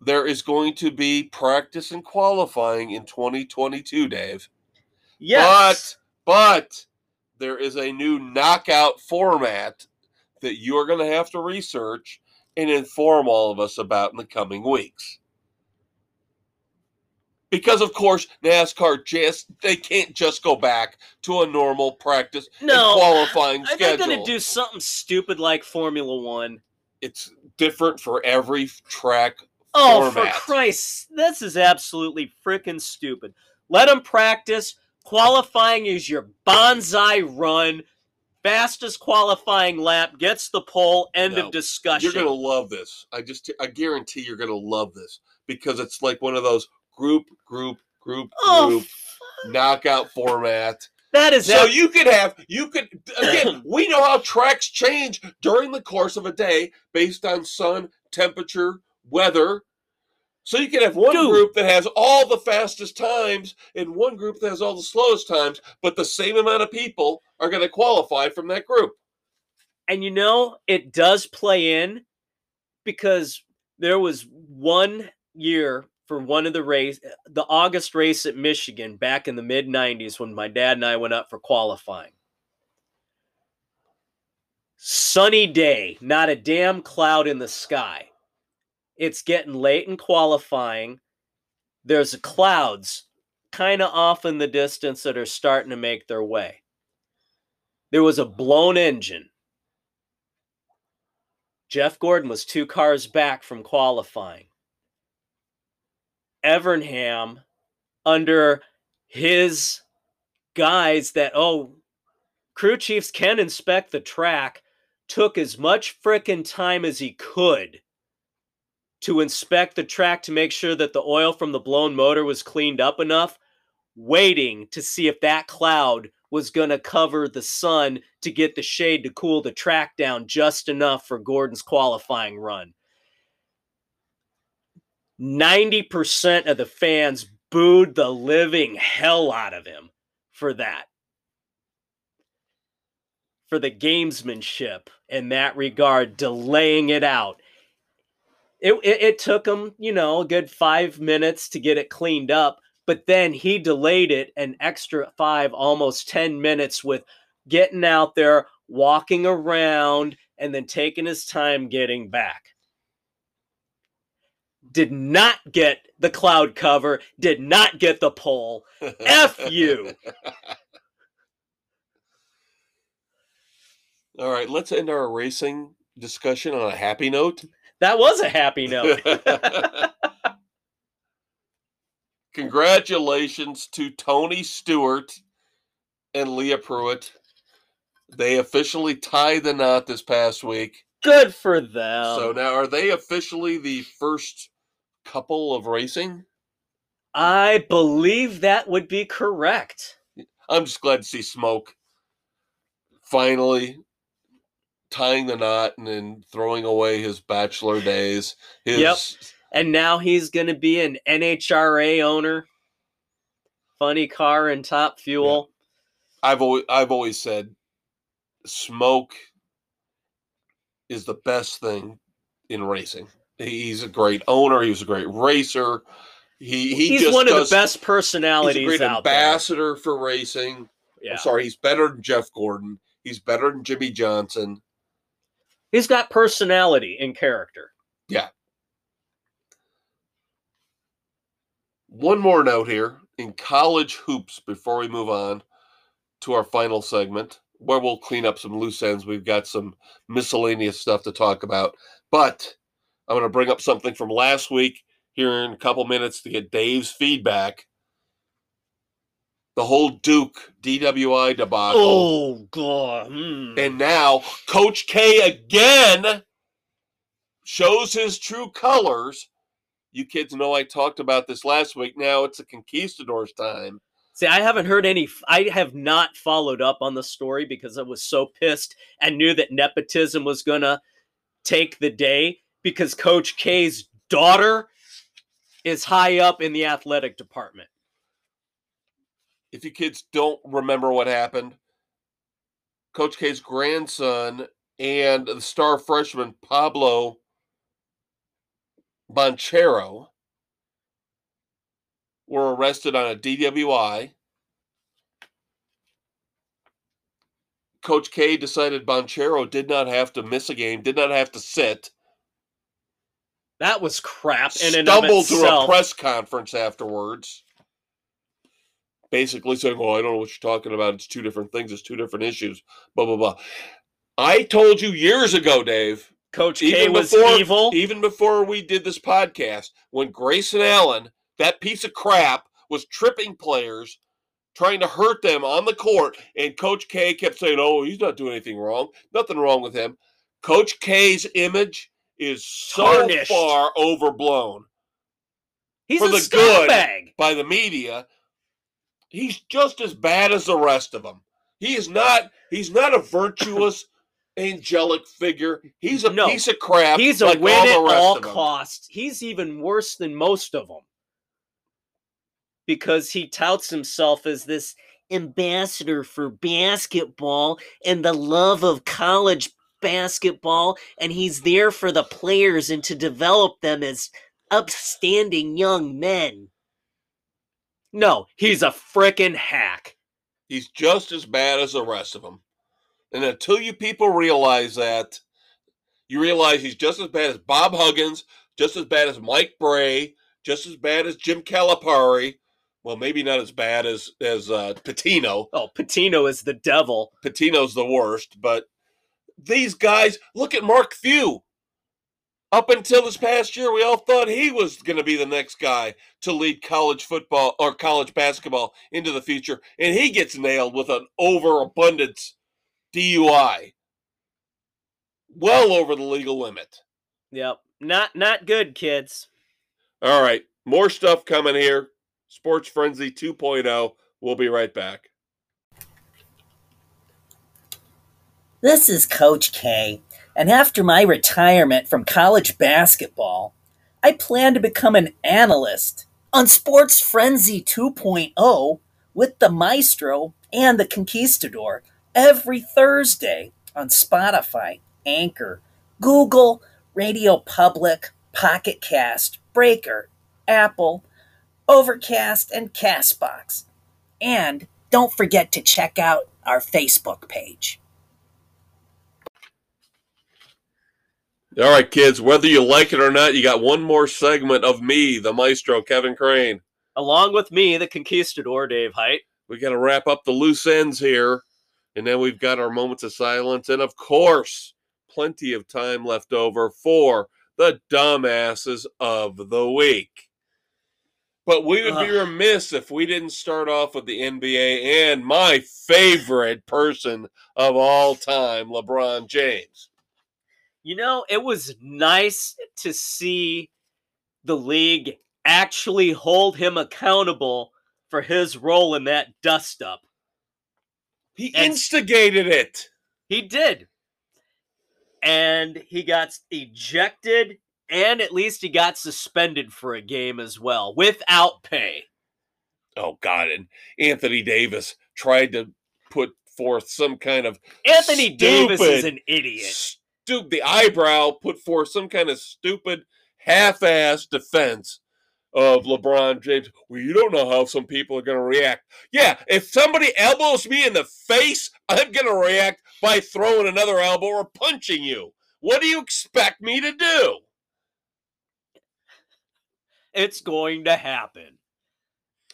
There is going to be practice and qualifying in 2022, Dave. Yes. But but there is a new knockout format that you are going to have to research and inform all of us about in the coming weeks. Because of course NASCAR just they can't just go back to a normal practice No, and qualifying they schedule. going to do something stupid like Formula One? it's different for every track Oh, format. for Christ! This is absolutely freaking stupid. Let them practice. Qualifying is your bonsai run. Fastest qualifying lap gets the pole. End No, of discussion. You're gonna love this. I just I guarantee you're gonna love this because it's like one of those group, group, group, oh, group f- knockout format. that is So you could have you could again. we know how tracks change during the course of a day based on sun, temperature, weather. So you can have one Dude. group that has all the fastest times and one group that has all the slowest times, but the same amount of people are going to qualify from that group. And you know, it does play in because there was one year for one of the race, the August race at Michigan back in the mid 90s when my dad and I went up for qualifying. Sunny day, not a damn cloud in the sky. It's getting late in qualifying. There's clouds kind of off in the distance that are starting to make their way. There was a blown engine. Jeff Gordon was two cars back from qualifying. Evernham, under his guys that, oh, crew chiefs can inspect the track, took as much frickin' time as he could to inspect the track to make sure that the oil from the blown motor was cleaned up enough, waiting to see if that cloud was going to cover the sun to get the shade to cool the track down just enough for Gordon's qualifying run. 90% of the fans booed the living hell out of him for that. For the gamesmanship in that regard, delaying it out. It, it, it took him, you know, a good five minutes to get it cleaned up, but then he delayed it an extra five, almost 10 minutes with getting out there, walking around, and then taking his time getting back did not get the cloud cover, did not get the pole. F you. All right, let's end our racing discussion on a happy note. That was a happy note. Congratulations to Tony Stewart and Leah Pruett. They officially tied the knot this past week. Good for them. so now, are they officially the first couple of racing? I believe that would be correct. I'm just glad to see Smoke finally tying the knot and then throwing away his bachelor days. His Yep. And now he's going to be an NHRA owner. Funny car and top fuel. I've always I've always said Smoke is the best thing in racing. He's a great owner. He was a great racer. He he he's one of does- the best He's a personalities great out ambassador for racing. Yeah. I'm sorry, he's better than Jeff Gordon. He's better than Jimmie Johnson. He's got personality and character. Yeah. One more note here in college hoops before we move on to our final segment, where we'll clean up some loose ends. We've got some miscellaneous stuff to talk about. But I'm going to bring up something from last week here in a couple minutes to get Dave's feedback. The whole Duke DWI debacle. Oh, God. hmm. And now Coach K again shows his true colors. You kids know I talked about this last week. Now it's a conquistadors time. See, I haven't heard any. I have not followed up on the story because I was so pissed and knew that nepotism was going to take the day because Coach K's daughter is high up in the athletic department. If you kids don't remember what happened, Coach K's grandson and the star freshman Pablo Banchero were arrested on a DWI. Coach K decided Banchero did not have to miss a game, did not have to sit. That was crap and Stumbled to a press conference afterwards. Basically saying, Oh, I don't know what you're talking about. It's two different things, it's two different issues. Blah blah blah. I told you years ago, Dave, Coach K even was before evil. even before we did this podcast, when Grayson Allen, that piece of crap, was tripping players, trying to hurt them on the court, and Coach K kept saying, "Oh, he's not doing anything wrong. Nothing wrong with him." Coach K's image is so Tarnished. far overblown He's for a the good. scumbag. by the media. He's just as bad as the rest of them. He is not. He's not a virtuous angelic figure. He's a No. piece of crap. He's a like win all at all costs. He's even worse than most of them because he touts himself as this ambassador for basketball and the love of college basketball, and he's there for the players and to develop them as upstanding young men. No, he's a frickin' hack. He's just as bad as the rest of them. And until you people realize that, you realize he's just as bad as Bob Huggins, just as bad as Mike Brey, just as bad as Jim Calipari. Well, maybe not as bad as as uh, Pitino. Oh, Pitino is the devil. Pitino's the worst, but these guys, look at Mark Few. Up until this past year, we all thought he was going to be the next guy to lead college football or college basketball into the future, and he gets nailed with an overabundance DUI, well over the legal limit. Yep. Not not good, kids. All right, more stuff coming here. Sports Frenzy 2.0. We'll be right back. This is Coach K, and after my retirement from college basketball, I plan to become an analyst on Sports Frenzy 2.0 with the Maestro and the Conquistador every Thursday on Spotify, Anchor, Google, Radio Public, Pocket Cast, Breaker, Apple, Overcast, and Castbox. And don't forget to check out our Facebook page. All right, kids, whether you like it or not, you got one more segment of me, the maestro, Kevin Crane. Along with me, the conquistador, Dave Height. We got to wrap up the loose ends here. And then we've got our moments of silence. And of course, plenty of time left over for the dumbasses of the week. But we would be remiss if we didn't start off with the NBA and my favorite person of all time, LeBron James. You know, it was nice to see the league actually hold him accountable for his role in that dust up. He And- instigated it. He did. And he got ejected, and at least he got suspended for a game as well without pay. Oh God! And Anthony Davis tried to put forth some kind of Anthony Davis is an idiot. Stoop the eyebrow, put forth some kind of stupid, half-assed defense of LeBron James. Well, you don't know how some people are going to react. Yeah, if somebody elbows me in the face, I'm going to react by throwing another elbow or punching you. What do you expect me to do? It's going to happen.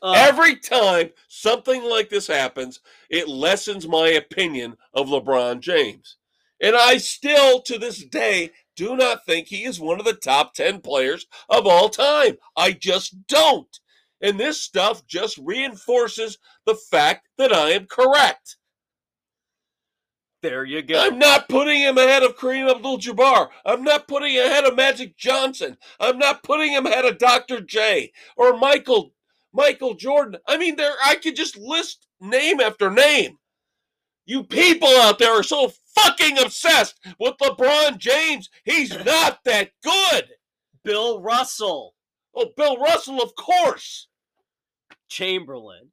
Ugh. Every time something like this happens, it lessens my opinion of LeBron James. And I still, to this day, do not think he is one of the top 10 players of all time. I just don't. And this stuff just reinforces the fact that I am correct. there you go. I'm not putting him ahead of Kareem Abdul Jabbar. I'm not putting him ahead of Magic Johnson. I'm not putting him ahead of Dr. J or Michael Michael Jordan. I mean, there I could just list name after name. You people out there are so fucking obsessed with LeBron James. He's not that good. Bill Russell, Oh, Bill Russell, of course. Chamberlain,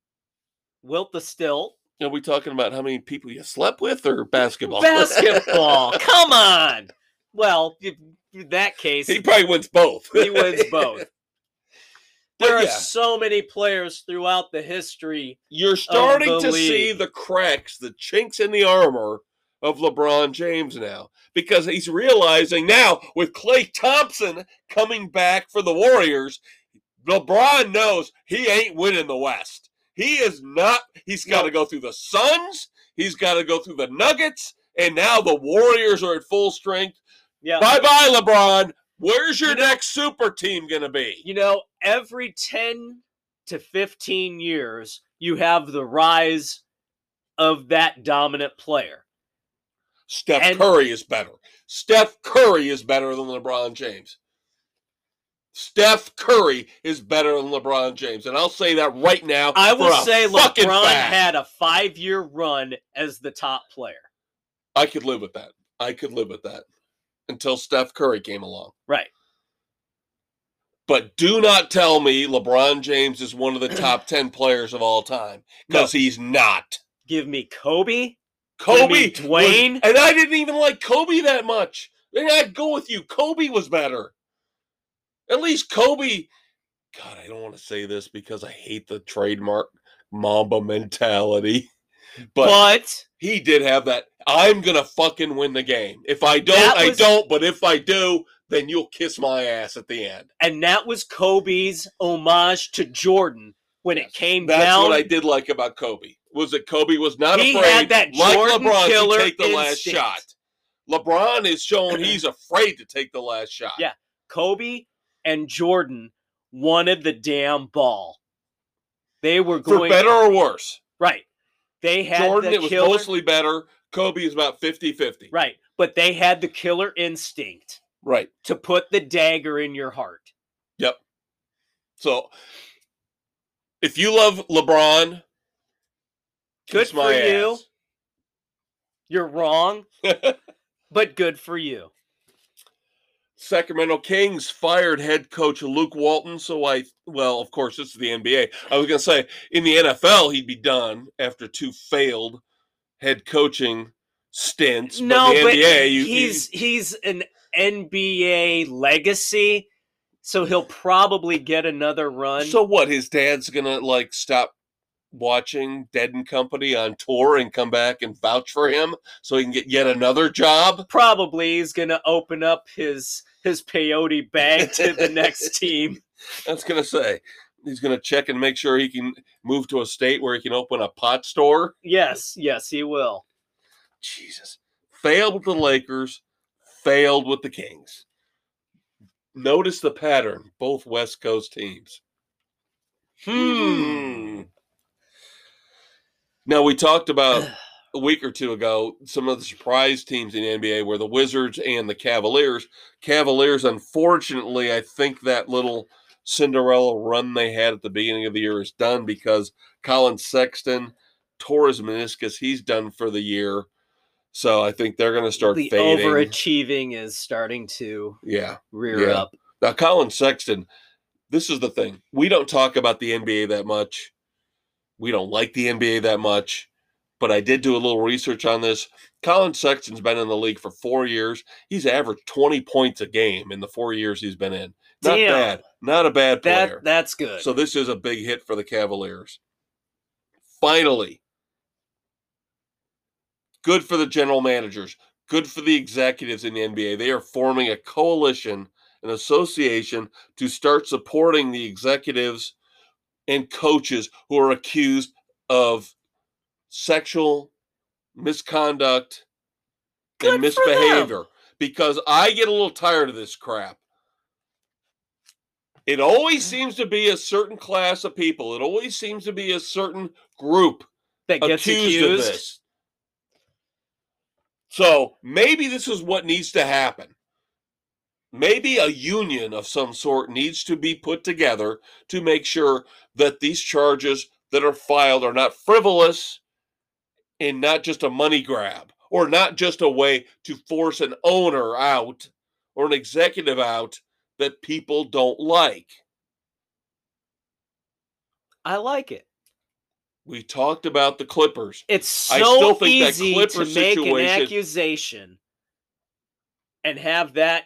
Wilt the Stilt, Are we talking about how many people you slept with or basketball? basketball. Come on. Well, in that case, he probably wins both. he wins both. There are so many players throughout the history. You're starting the to see the cracks, the chinks in the armor of LeBron James now because he's realizing now with Klay Thompson coming back for the Warriors, LeBron knows he ain't winning the West. He is not. He's got to go through the Suns. He's got to go through the Nuggets, and now the Warriors are at full strength. Yeah. Bye bye, LeBron. Where's your You know- next super team going to be? You know, every 10 to 15 years, you have the rise of that dominant player. Steph And- Curry is better. Steph Curry is better than LeBron James. Steph Curry is better than LeBron James, and I'll say that right now. I will say LeBron fact. had a five year run as the top player. I could live with that. I could live with that until Steph Curry came along. Right. But do not tell me LeBron James is one of the top 10 players of all time because he's not. Give me Kobe. Kobe, me was- and I didn't even like Kobe that much. And I'd go with you. Kobe was better. At least Kobe. God, I don't want to say this because I hate the trademark Mamba mentality. But, But, he did have that. I'm gonna fucking win the game. If I don't, That I don't. But if I do, then you'll kiss my ass at the end. and that was Kobe's homage to Jordan when it came That's down. That's what I did like about Kobe. Was that Kobe was not He afraid, that like Jordan LeBron, to take the last shot. LeBron is showing he's afraid to take the last shot. Yeah. Kobe and Jordan wanted the damn ball. They were For going better or worse. right. They had Jordan, the it was killer, mostly better. Kobe is about 50 50. right, but they had the killer instinct Right. to put the dagger in your heart. Yep. So if you love LeBron, Good kiss for you. ass. You're wrong, but good for you. Sacramento Kings fired head coach Luke Walton. So I, well, of course, this is the NBA. I was going to say in the NFL, he'd be done after two failed head coaching stints. no, but the but NBA, you, he's he's an NBA legacy, so he'll probably get another run. so what? His dad's going to like stop watching Dead and Company on tour and come back and vouch for him so he can get yet another job. probably he's gonna open up his his peyote bag to the next team. That's going to say. He's going to check and make sure he can move to a state where he can open a pot store. Yes, yes, he will. Jesus. Failed with the Lakers, failed with the Kings. Notice the pattern, both West Coast teams. Hmm. Now, we talked about a week or two ago some of the surprise teams in the NBA were the Wizards and the Cavaliers. Cavaliers, unfortunately, I think that little Cinderella run they had at the beginning of the year is done because Collin Sexton tore his meniscus. He's done for the year. So I think they're going to start the fading. overachieving is starting to Yeah. rear Yeah. up. Now, Collin Sexton, this is the thing. We don't talk about the NBA that much. We don't like the NBA that much. But I did do a little research on this. Collin Sexton's been in the league for four years. He's averaged 20 points a game in the four years he's been in. Not Damn. bad. Not a bad player. That that's good. So this is a big hit for the Cavaliers. Finally, good for the general managers, good for the executives in the NBA. They are forming a coalition, an association to start supporting the executives and coaches who are accused of sexual misconduct Good and misbehavior because I get a little tired of this crap. It always seems to be a certain class of people. It always seems to be a certain group that gets accused, accused. of this. So maybe this is what needs to happen. Maybe a union of some sort needs to be put together to make sure that these charges that are filed are not frivolous and not just a money grab or not just a way to force an owner out or an executive out that people don't like. I like it. We talked about the Clippers. It's so I still think that easy to Clipper make an accusation and have that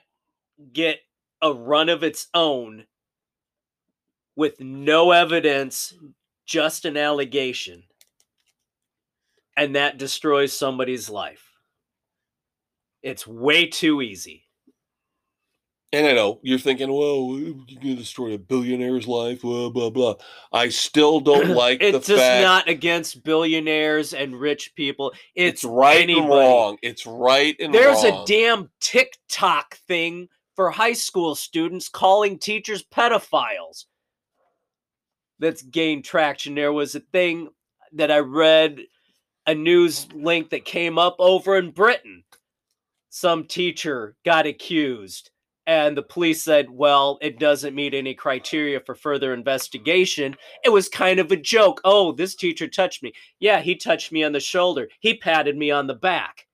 get a run of its own with no evidence, just an allegation. And that destroys somebody's life. It's way too easy. And I know you're thinking, well, you're going to destroy a billionaire's life, blah, blah, blah. I still don't like the fact. it's just not against billionaires and rich people. it's, It's, right anybody. and wrong. It's right and There's wrong. a damn TikTok thing for high school students calling teachers pedophiles that's gained traction. There was a thing that I read, a news link that came up over in Britain. Some teacher got accused, and the police said, well, it doesn't meet any criteria for further investigation. It was kind of a joke. Oh, this teacher touched me. Yeah, he touched me on the shoulder, he patted me on the back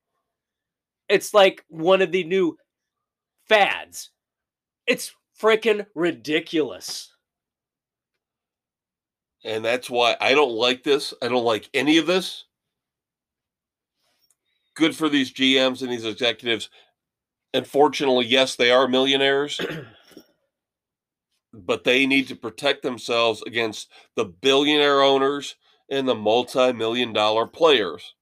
It's like one of the new fads. It's freaking ridiculous. And that's why I don't like this. I don't like any of this. Good for these GMs and these executives. Unfortunately, yes, they are millionaires, but they need to protect themselves against the billionaire owners and the multi million dollar players.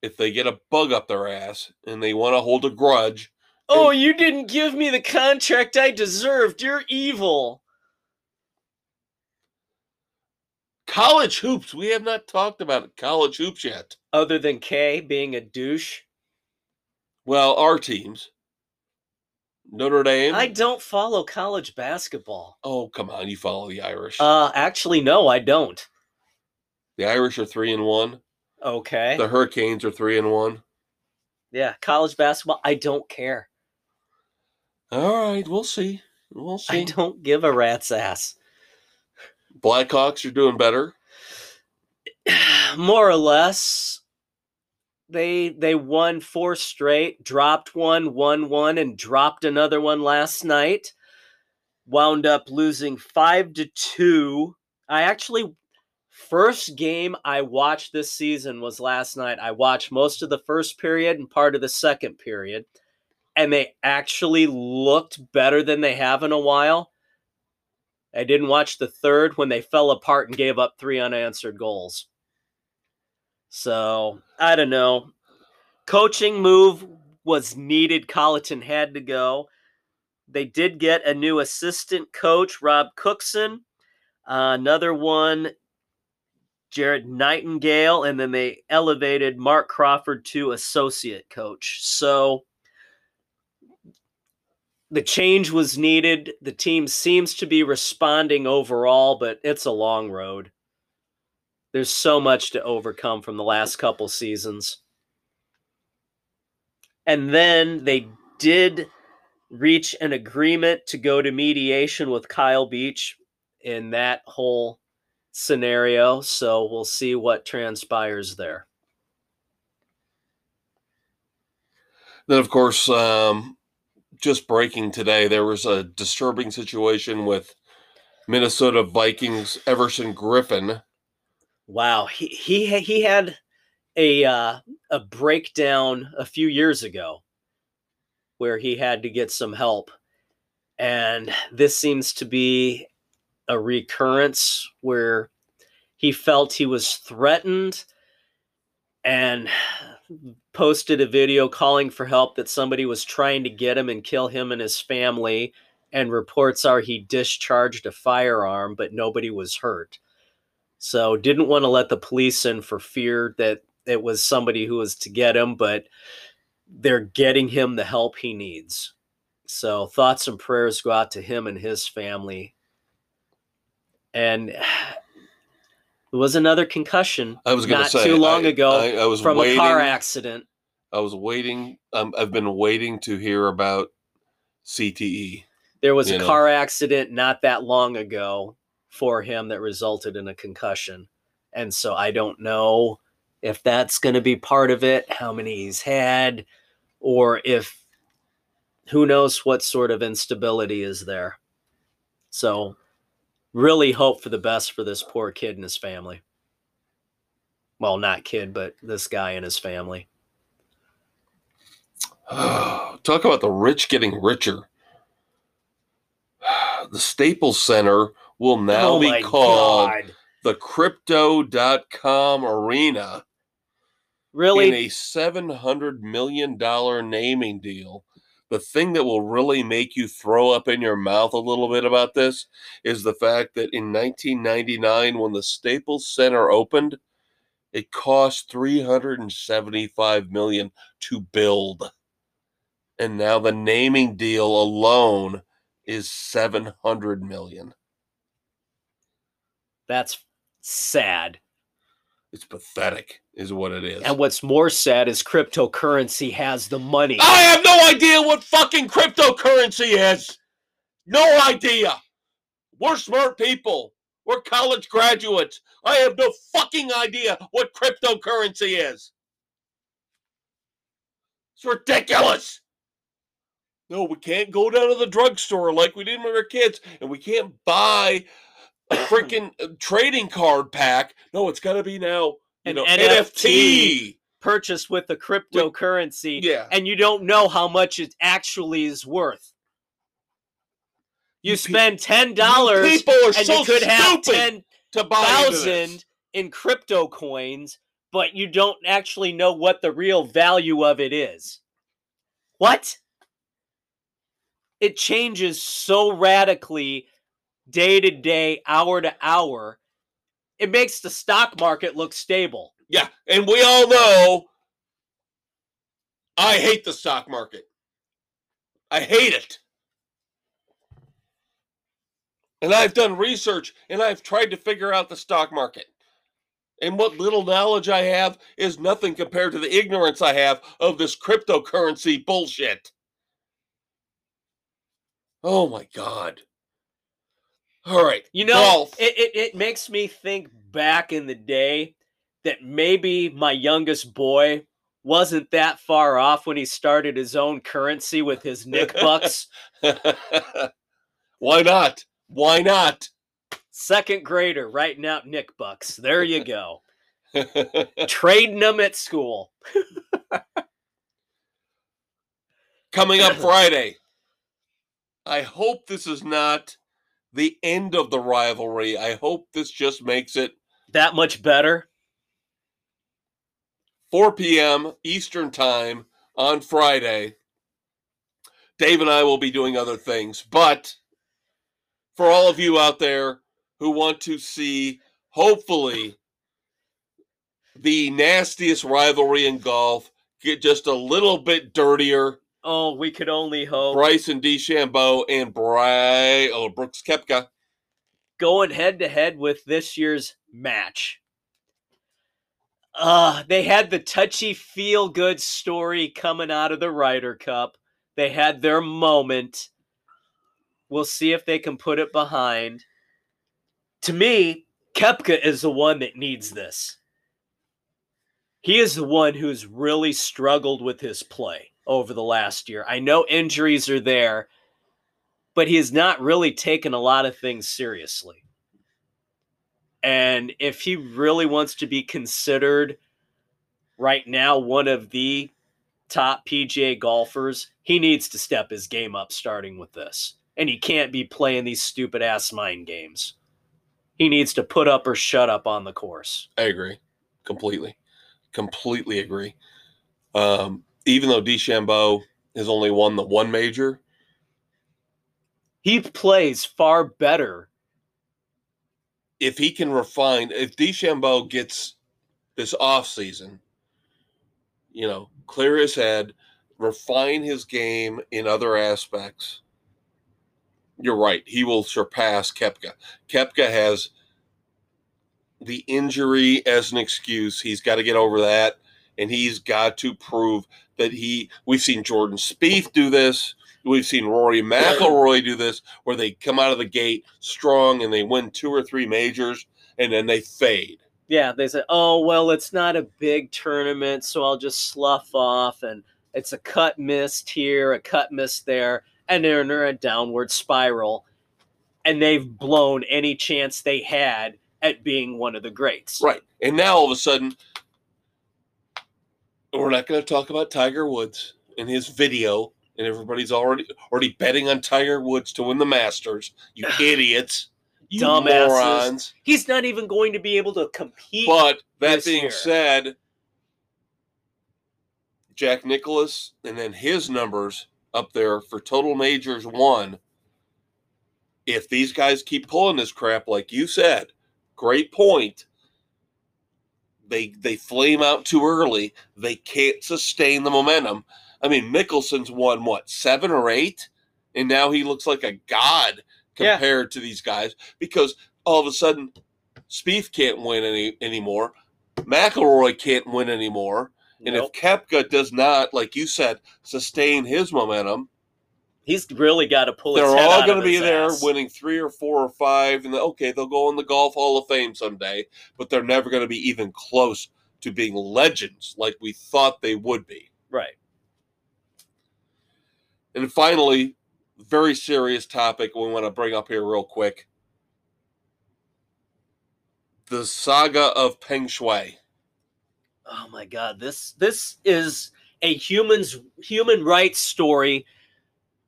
If they get a bug up their ass and they want to hold a grudge, Oh, you didn't give me the contract I deserved. You're evil. college hoops, we have not talked about college hoops yet. Other than Kay being a douche. Well, our teams, Notre Dame. I don't follow college basketball. oh, come on, you follow the Irish. Uh actually no, I don't. the Irish are three and one. Okay. The Hurricanes are three and one. Yeah, college basketball, I don't care. All right, we'll see. We'll see. I don't give a rat's ass. Blackhawks are doing better. More or less. They they won four straight, dropped one, won one, and dropped another one last night. Wound up losing five to two. I actually first game I watched this season was last night. I watched most of the first period and part of the second period, and they actually looked better than they have in a while. I didn't watch the third when they fell apart and gave up three unanswered goals. So I don't know. Coaching move was needed. Colliton had to go. They did get a new assistant coach, Rob Cookson. Uh, another one, Jared Nightingale, and then they elevated Marc Crawford to associate coach. So the change was needed. The team seems to be responding overall, but it's a long road. There's so much to overcome from the last couple seasons. And then they did reach an agreement to go to mediation with Kyle Beach in that whole scenario. So we'll see what transpires there. Then, of course, um, just breaking today, there was a disturbing situation with Minnesota Vikings Everson Griffen. Wow, he he he had a uh, a breakdown a few years ago where he had to get some help, and this seems to be a recurrence where he felt he was threatened and posted a video calling for help that somebody was trying to get him and kill him and his family and reports are he discharged a firearm but nobody was hurt. So didn't want to let the police in for fear that it was somebody who was to get him but they're getting him the help he needs. So thoughts and prayers go out to him and his family. And there was another concussion I was going to not say too long I- ago I, I was from waiting, a car accident I was waiting. Um, I've been waiting to hear about. CTE. There was a know. car accident not that long ago for him that resulted in a concussion. And so I don't know if that's going to be part of it, how many he's had, or if who knows what sort of instability is there. So really hope for the best for this poor kid and his family. Well, not kid, but this guy and his family. Talk about the rich getting richer. The Staples Center will now oh be called God. the Crypto.com Arena Really? in a $700 million naming deal. The thing that will really make you throw up in your mouth a little bit about this is the fact that in 1999, when the Staples Center opened, it cost 375 million to build. And now the naming deal alone is 700 million. That's sad. It's pathetic, is what it is. And what's more sad is cryptocurrency has the money. I have no idea what fucking cryptocurrency is. No idea. We're smart people. We're college graduates. I have no fucking idea what cryptocurrency is. It's ridiculous. No, we can't go down to the drugstore like we did when we were kids, and we can't buy a freaking uh, trading card pack. No, it's got to be now. An know, NFT. NFT. Purchased with a cryptocurrency, Yeah. and you don't know how much it actually is worth. You You spend ten dollars people are and so you could have ten into in crypto coins, but you don't actually know what the real value of it is. What? It changes so radically day to day, hour to hour. It makes the stock market look stable. Yeah, and we all know I hate the stock market. I hate it. And I've done research and I've tried to figure out the stock market. And what little knowledge I have is nothing compared to the ignorance I have of this cryptocurrency bullshit. Oh my God. All right. You know, it, it, it makes me think back in the day that maybe my youngest boy wasn't that far off when he started his own currency with his Nick Bucks. Why not? Why not? Second grader writing out Nick Bucks. There you go. Trading them at school. Coming up Friday. I hope this is not the end of the rivalry. I hope this just makes it That much better. 4 p.m. Eastern Time on Friday. Dave and I will be doing other things, but for all of you out there who want to see, hopefully, the nastiest rivalry in golf get just a little bit dirtier, Oh, we could only hope. Bryson DeChambeau and Bry oh, Brooks Koepka. Going head to head with this year's match. Uh, they had the touchy feel good story coming out of the Ryder Cup. They had their moment. We'll see if they can put it behind. To me, Koepka is the one that needs this. He is the one who's really struggled with his play over the last year. I know injuries are there, but he has not really taken a lot of things seriously. And if he really wants to be considered right now one of the top PGA golfers, he needs to step his game up starting with this. And he can't be playing these stupid ass mind games. He needs to put up or shut up on the course. I agree. Completely. Completely agree. Um, even though DeChambeau has only won the one major, He plays far better. if he can refine, if DeChambeau gets this off season, you know, clear his head, refine his game in other aspects, you're right. He will surpass Koepka. Koepka has the injury as an excuse. He's got to get over that, and he's got to prove that he. We've seen Jordan Spieth do this. We've seen Rory McIlroy do this, where they come out of the gate strong and they win two or three majors, and then they fade. Yeah, they say, oh, well, it's not a big tournament, so I'll just slough off. And it's a cut missed here, a cut missed there, and they're in a downward spiral. And they've blown any chance they had at being one of the greats. Right. And now all of a sudden, we're not going to talk about Tiger Woods and his video, and everybody's already already betting on Tiger Woods to win the Masters. You idiots. You Dumbasses. morons. He's not even going to be able to compete. But that being year. said, Jack Nicklaus and then his numbers up there for total majors won. If these guys keep pulling this crap, like you said, great point. They they flame out too early. They can't sustain the momentum. I mean, Mickelson's won what seven or eight, and now he looks like a god Yeah. compared to these guys because all of a sudden, Spieth can't win any anymore. McIlroy can't win anymore. And Nope. if Koepka does not, like you said, sustain his momentum, he's really got to pull his they're all going to be there ass. winning three or four or five. And okay, they'll go in the Golf Hall of Fame someday, but they're never going to be even close to being legends like we thought they would be. Right. And finally, very serious topic we want to bring up here real quick. The saga of Peng Shuai. Oh my god, this this is a human's human rights story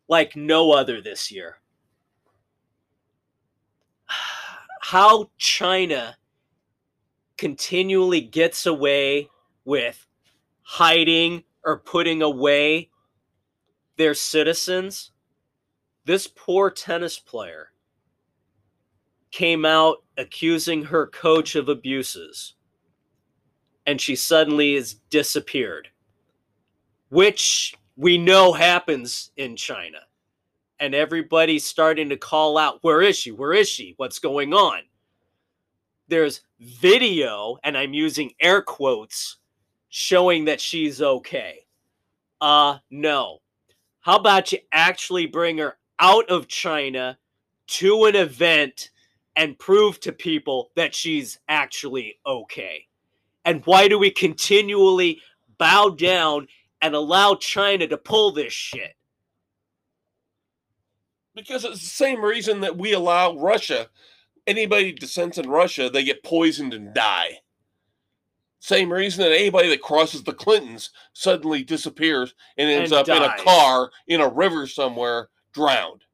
like no other this year. How China continually gets away with hiding or putting away their citizens. This poor tennis player came out accusing her coach of abuses and she suddenly is disappeared which we know happens in China. And everybody's starting to call out, Where is she? Where is she? What's going on? There's video, and I'm using air quotes, showing that she's okay. Uh, no. How about you actually bring her out of China to an event and prove to people that she's actually okay? And why do we continually bow down and allow China to pull this shit? Because it's the same reason that we allow Russia, anybody dissents in Russia, they get poisoned and die. Same reason that anybody that crosses the Clintons suddenly disappears and ends And up in a car in a river somewhere drowned.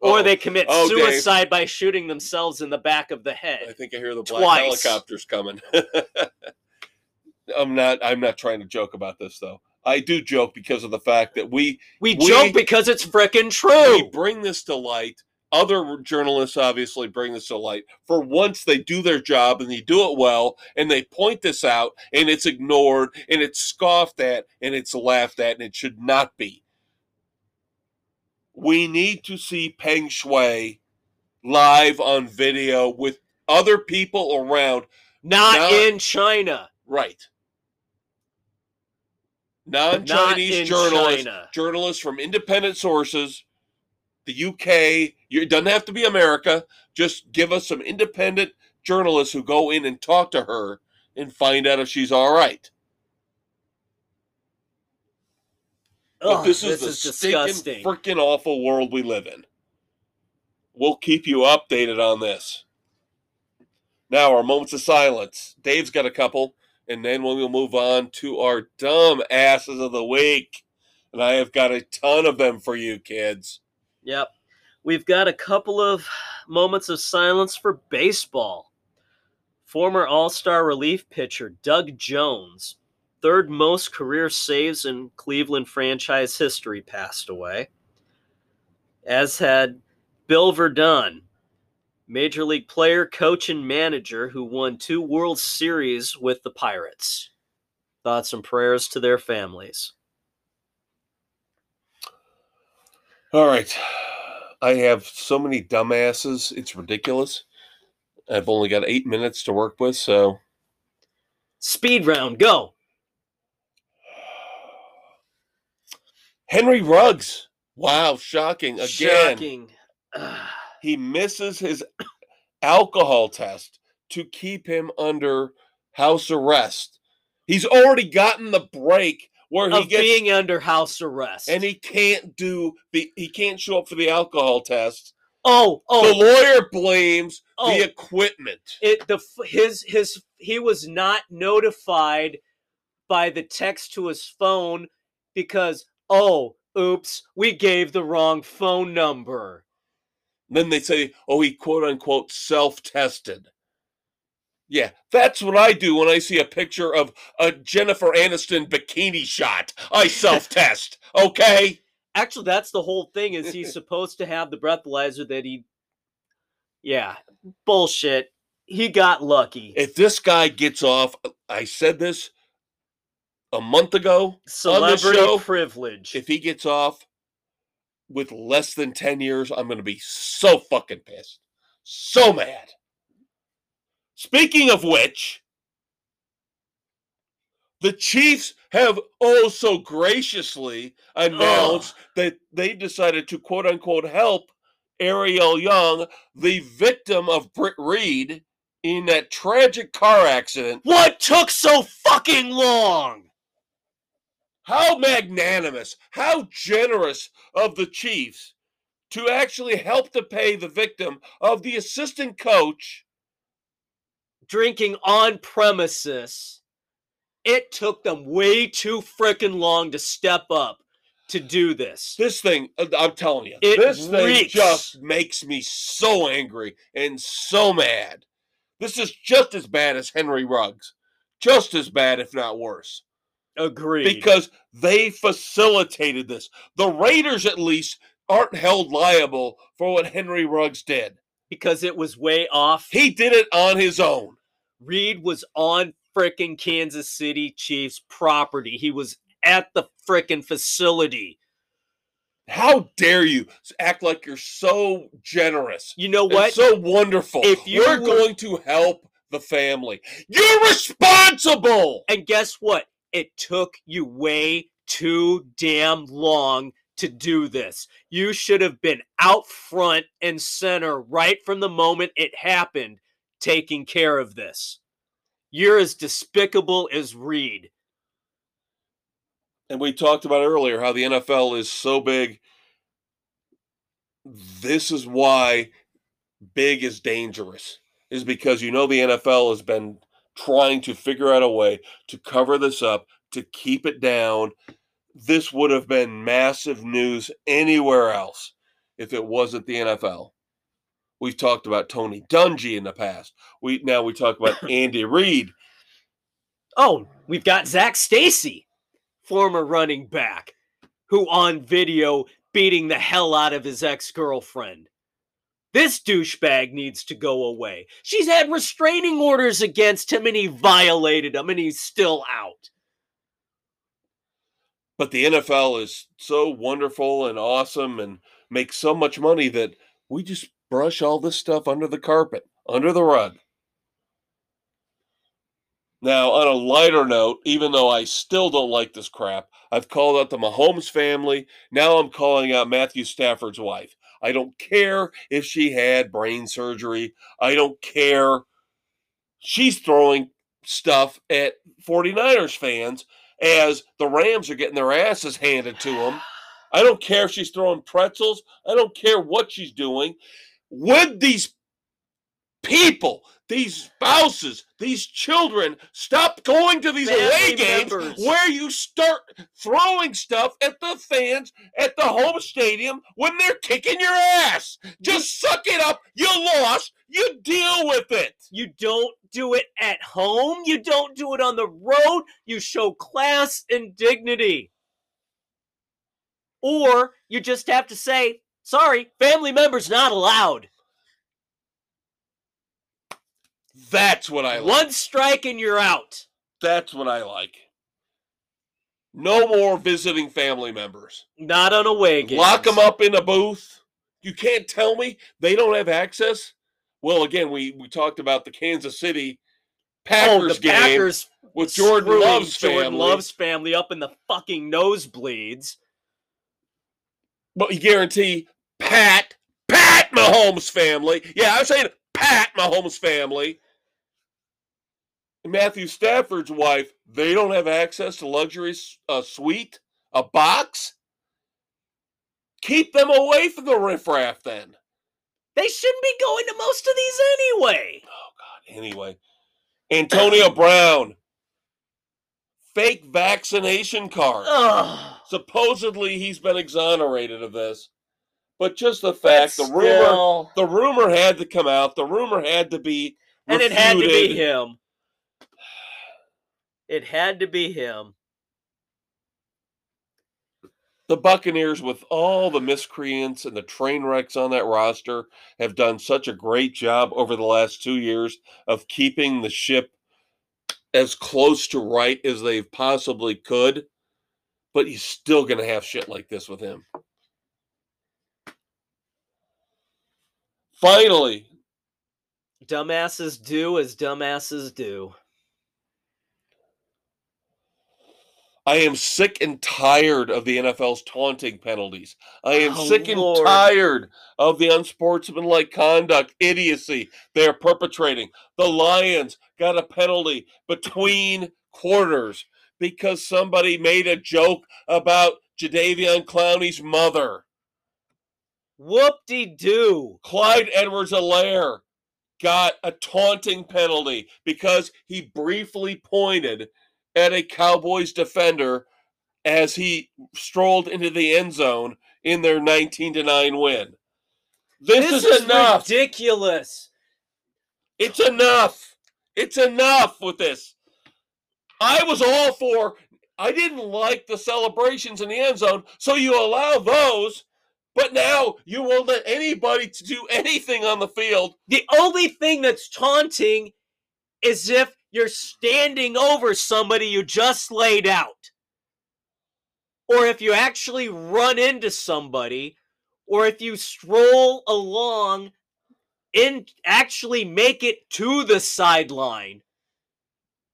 Or Uh-oh. they oh, commit Oh, Dave. suicide by shooting themselves in the back of the head. I think I hear the black Twice. helicopters coming. I'm not I'm not trying to joke about this though. I do joke because of the fact that we We, We- joke because it's frickin' true. we bring this to light. Other journalists obviously bring this to light. For once, they do their job and they do it well, and they point this out, and it's ignored, and it's scoffed at, and it's laughed at, and it should not be. We need to see Peng Shuai live on video with other people around. Not, Not- in China. Right. Non-Chinese journalists, China. journalists from independent sources, the UK. You, it doesn't have to be America. Just give us some independent journalists who go in and talk to her and find out if she's all right. Ugh, this is the disgusting. freaking awful world we live in. We'll keep you updated on this. Now, our moments of silence. Dave's got a couple, and then we'll move on to our dumb asses of the week. And I have got a ton of them for you, kids. Yep. We've got a couple of moments of silence for baseball. Former All Star relief pitcher Doug Jones, third most career saves in Cleveland franchise history, passed away. As had Bill Virdon, Major League player, coach, and manager who won two World Series with the Pirates. Thoughts and prayers to their families. All right. I have so many dumbasses. It's ridiculous. I've only got eight minutes to work with, so Speed round, go. Henry Ruggs. Wow, shocking. Again. Shocking. He misses his alcohol test to keep him under house arrest. He's already gotten the break where he of gets being under house arrest. and he can't do the he can't show up for the alcohol test. oh, oh! The lawyer blames oh, the equipment. it the f- his his he was not notified by the text to his phone because oh, oops, we gave the wrong phone number. Then they say, "Oh, he quote unquote self-tested." Yeah, that's what I do when I see a picture of a Jennifer Aniston bikini shot. I self-test. Okay. Actually, that's the whole thing. Is he's supposed to have the breathalyzer that he? Yeah, bullshit. He got lucky. if this guy gets off, I said this a month ago. Celebrity show, privilege. If he gets off with less than 10 years, I'm going to be so fucking pissed. So mad. Speaking of which, the Chiefs have also graciously announced that they decided to quote unquote help Ariel Young, the victim of Britt Reid, in that tragic car accident. what took so fucking long? How magnanimous, how generous of the Chiefs to actually help to pay the victim of the assistant coach. Drinking on premises. It took them way too freaking long to step up to do this. This thing, uh, I'm telling you, It this thing just makes me so angry and so mad. This is just as bad as Henry Ruggs. Just as bad, if not worse. Agreed. because they facilitated this. The Raiders, at least, aren't held liable for what Henry Ruggs did. because it was way off. He did it on his own. Reid was on frickin' Kansas City Chiefs property. He was at the frickin' facility. How dare you act like you're so generous? You know what? so wonderful. If you We're were- going to help the family. You're responsible. and guess what? It took you way too damn long to do this. You should have been out front and center right from the moment it happened, taking care of this. You're as despicable as Reid. And we talked about earlier how the NFL is so big. This is why big is dangerous, is because you know the NFL has been trying to figure out a way to cover this up, to keep it down. This would have been massive news anywhere else if it wasn't the NFL. We've talked about Tony Dungy in the past. We now we talk about Andy Reid. Oh, we've got Zac Stacy, former running back, who on video beating the hell out of his ex girlfriend. This douchebag needs to go away. She's had restraining orders against him and he violated them and he's still out. but the NFL is so wonderful and awesome and makes so much money that we just brush all this stuff under the carpet, under the rug. Now, on a lighter note, even though I still don't like this crap, I've called out the Mahomes family. Now I'm calling out Matthew Stafford's wife. I don't care if she had brain surgery. I don't care. She's throwing stuff at 49ers fans as the Rams are getting their asses handed to them. I don't care if she's throwing pretzels. I don't care what she's doing. Would these people, these spouses, these children stop going to these away games members. where you start throwing stuff at the fans at the home stadium when they're kicking your ass? Just suck it up. You lost. You deal with it. You don't do it at home. You don't do it on the road. You show class and dignity. Or you just have to say, sorry, family members not allowed. That's what I like. One strike and you're out. That's what I like. No more visiting family members. Not on away games. Lock them up in a booth. You can't tell me they don't have access. Well, again, we we talked about the Kansas City oh, Packers oh, the game Packers with Jordan Love's Jordan family. Love's family up in the fucking nosebleeds. But you guarantee Pat Pat Mahomes family. Yeah, I'm saying Pat Mahomes family. Matthew Stafford's wife. They don't have access to luxury a suite, a box. Keep them away from the riffraff then. They shouldn't be going to most of these anyway. Oh God. Anyway, Antonio Brown, fake vaccination card. Ugh. Supposedly he's been exonerated of this, but just the fact But the rumor, still- the rumor had to come out. The rumor had to be, and it had to be him. It had to be him. The Buccaneers, with all the miscreants and the train wrecks on that roster, have done such a great job over the last two years of keeping the ship as close to right as they've possibly could. But he's still going to have shit like this with him. Finally, Dumbasses do as dumbasses do. I am sick and tired of the NFL's taunting penalties. I am Oh, sick and tired of the unsportsmanlike conduct, idiocy they are perpetrating. The Lions got a penalty between quarters because somebody made a joke about Jadeveon Clowney's mother. Whoop de doo. Clyde Edwards Helaire got a taunting penalty because he briefly pointed at a Cowboys defender as he strolled into the end zone in their 19 to 9 win. This, This, is, is enough. ridiculous. It's enough. It's enough with this. I was all for I didn't like the celebrations in the end zone, so you allow those, but now you won't let anybody to do anything on the field. The only thing that's taunting is if you're standing over somebody you just laid out. Or if you actually run into somebody, or if you stroll along and actually make it to the sideline.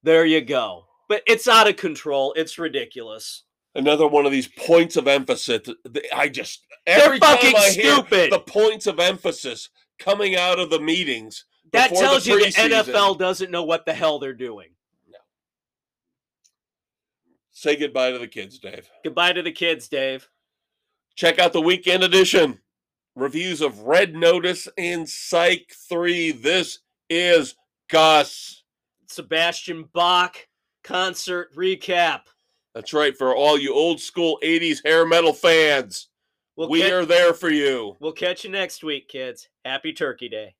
There you go. But it's out of control. It's ridiculous. Another one of these points of emphasis. I just They're every time fucking I hear stupid. the points of emphasis coming out of the meetings. That tells you the. NFL doesn't know what the hell they're doing. Say goodbye to the kids, Dave. Goodbye to the kids, Dave. Check out the weekend edition. Reviews of Red Notice and Psych 3. This is Gus. Sebastian Bach concert recap. That's right, for all you old school 80s hair metal fans. We'll, we are there for you. we'll catch you next week, kids. Happy Turkey Day.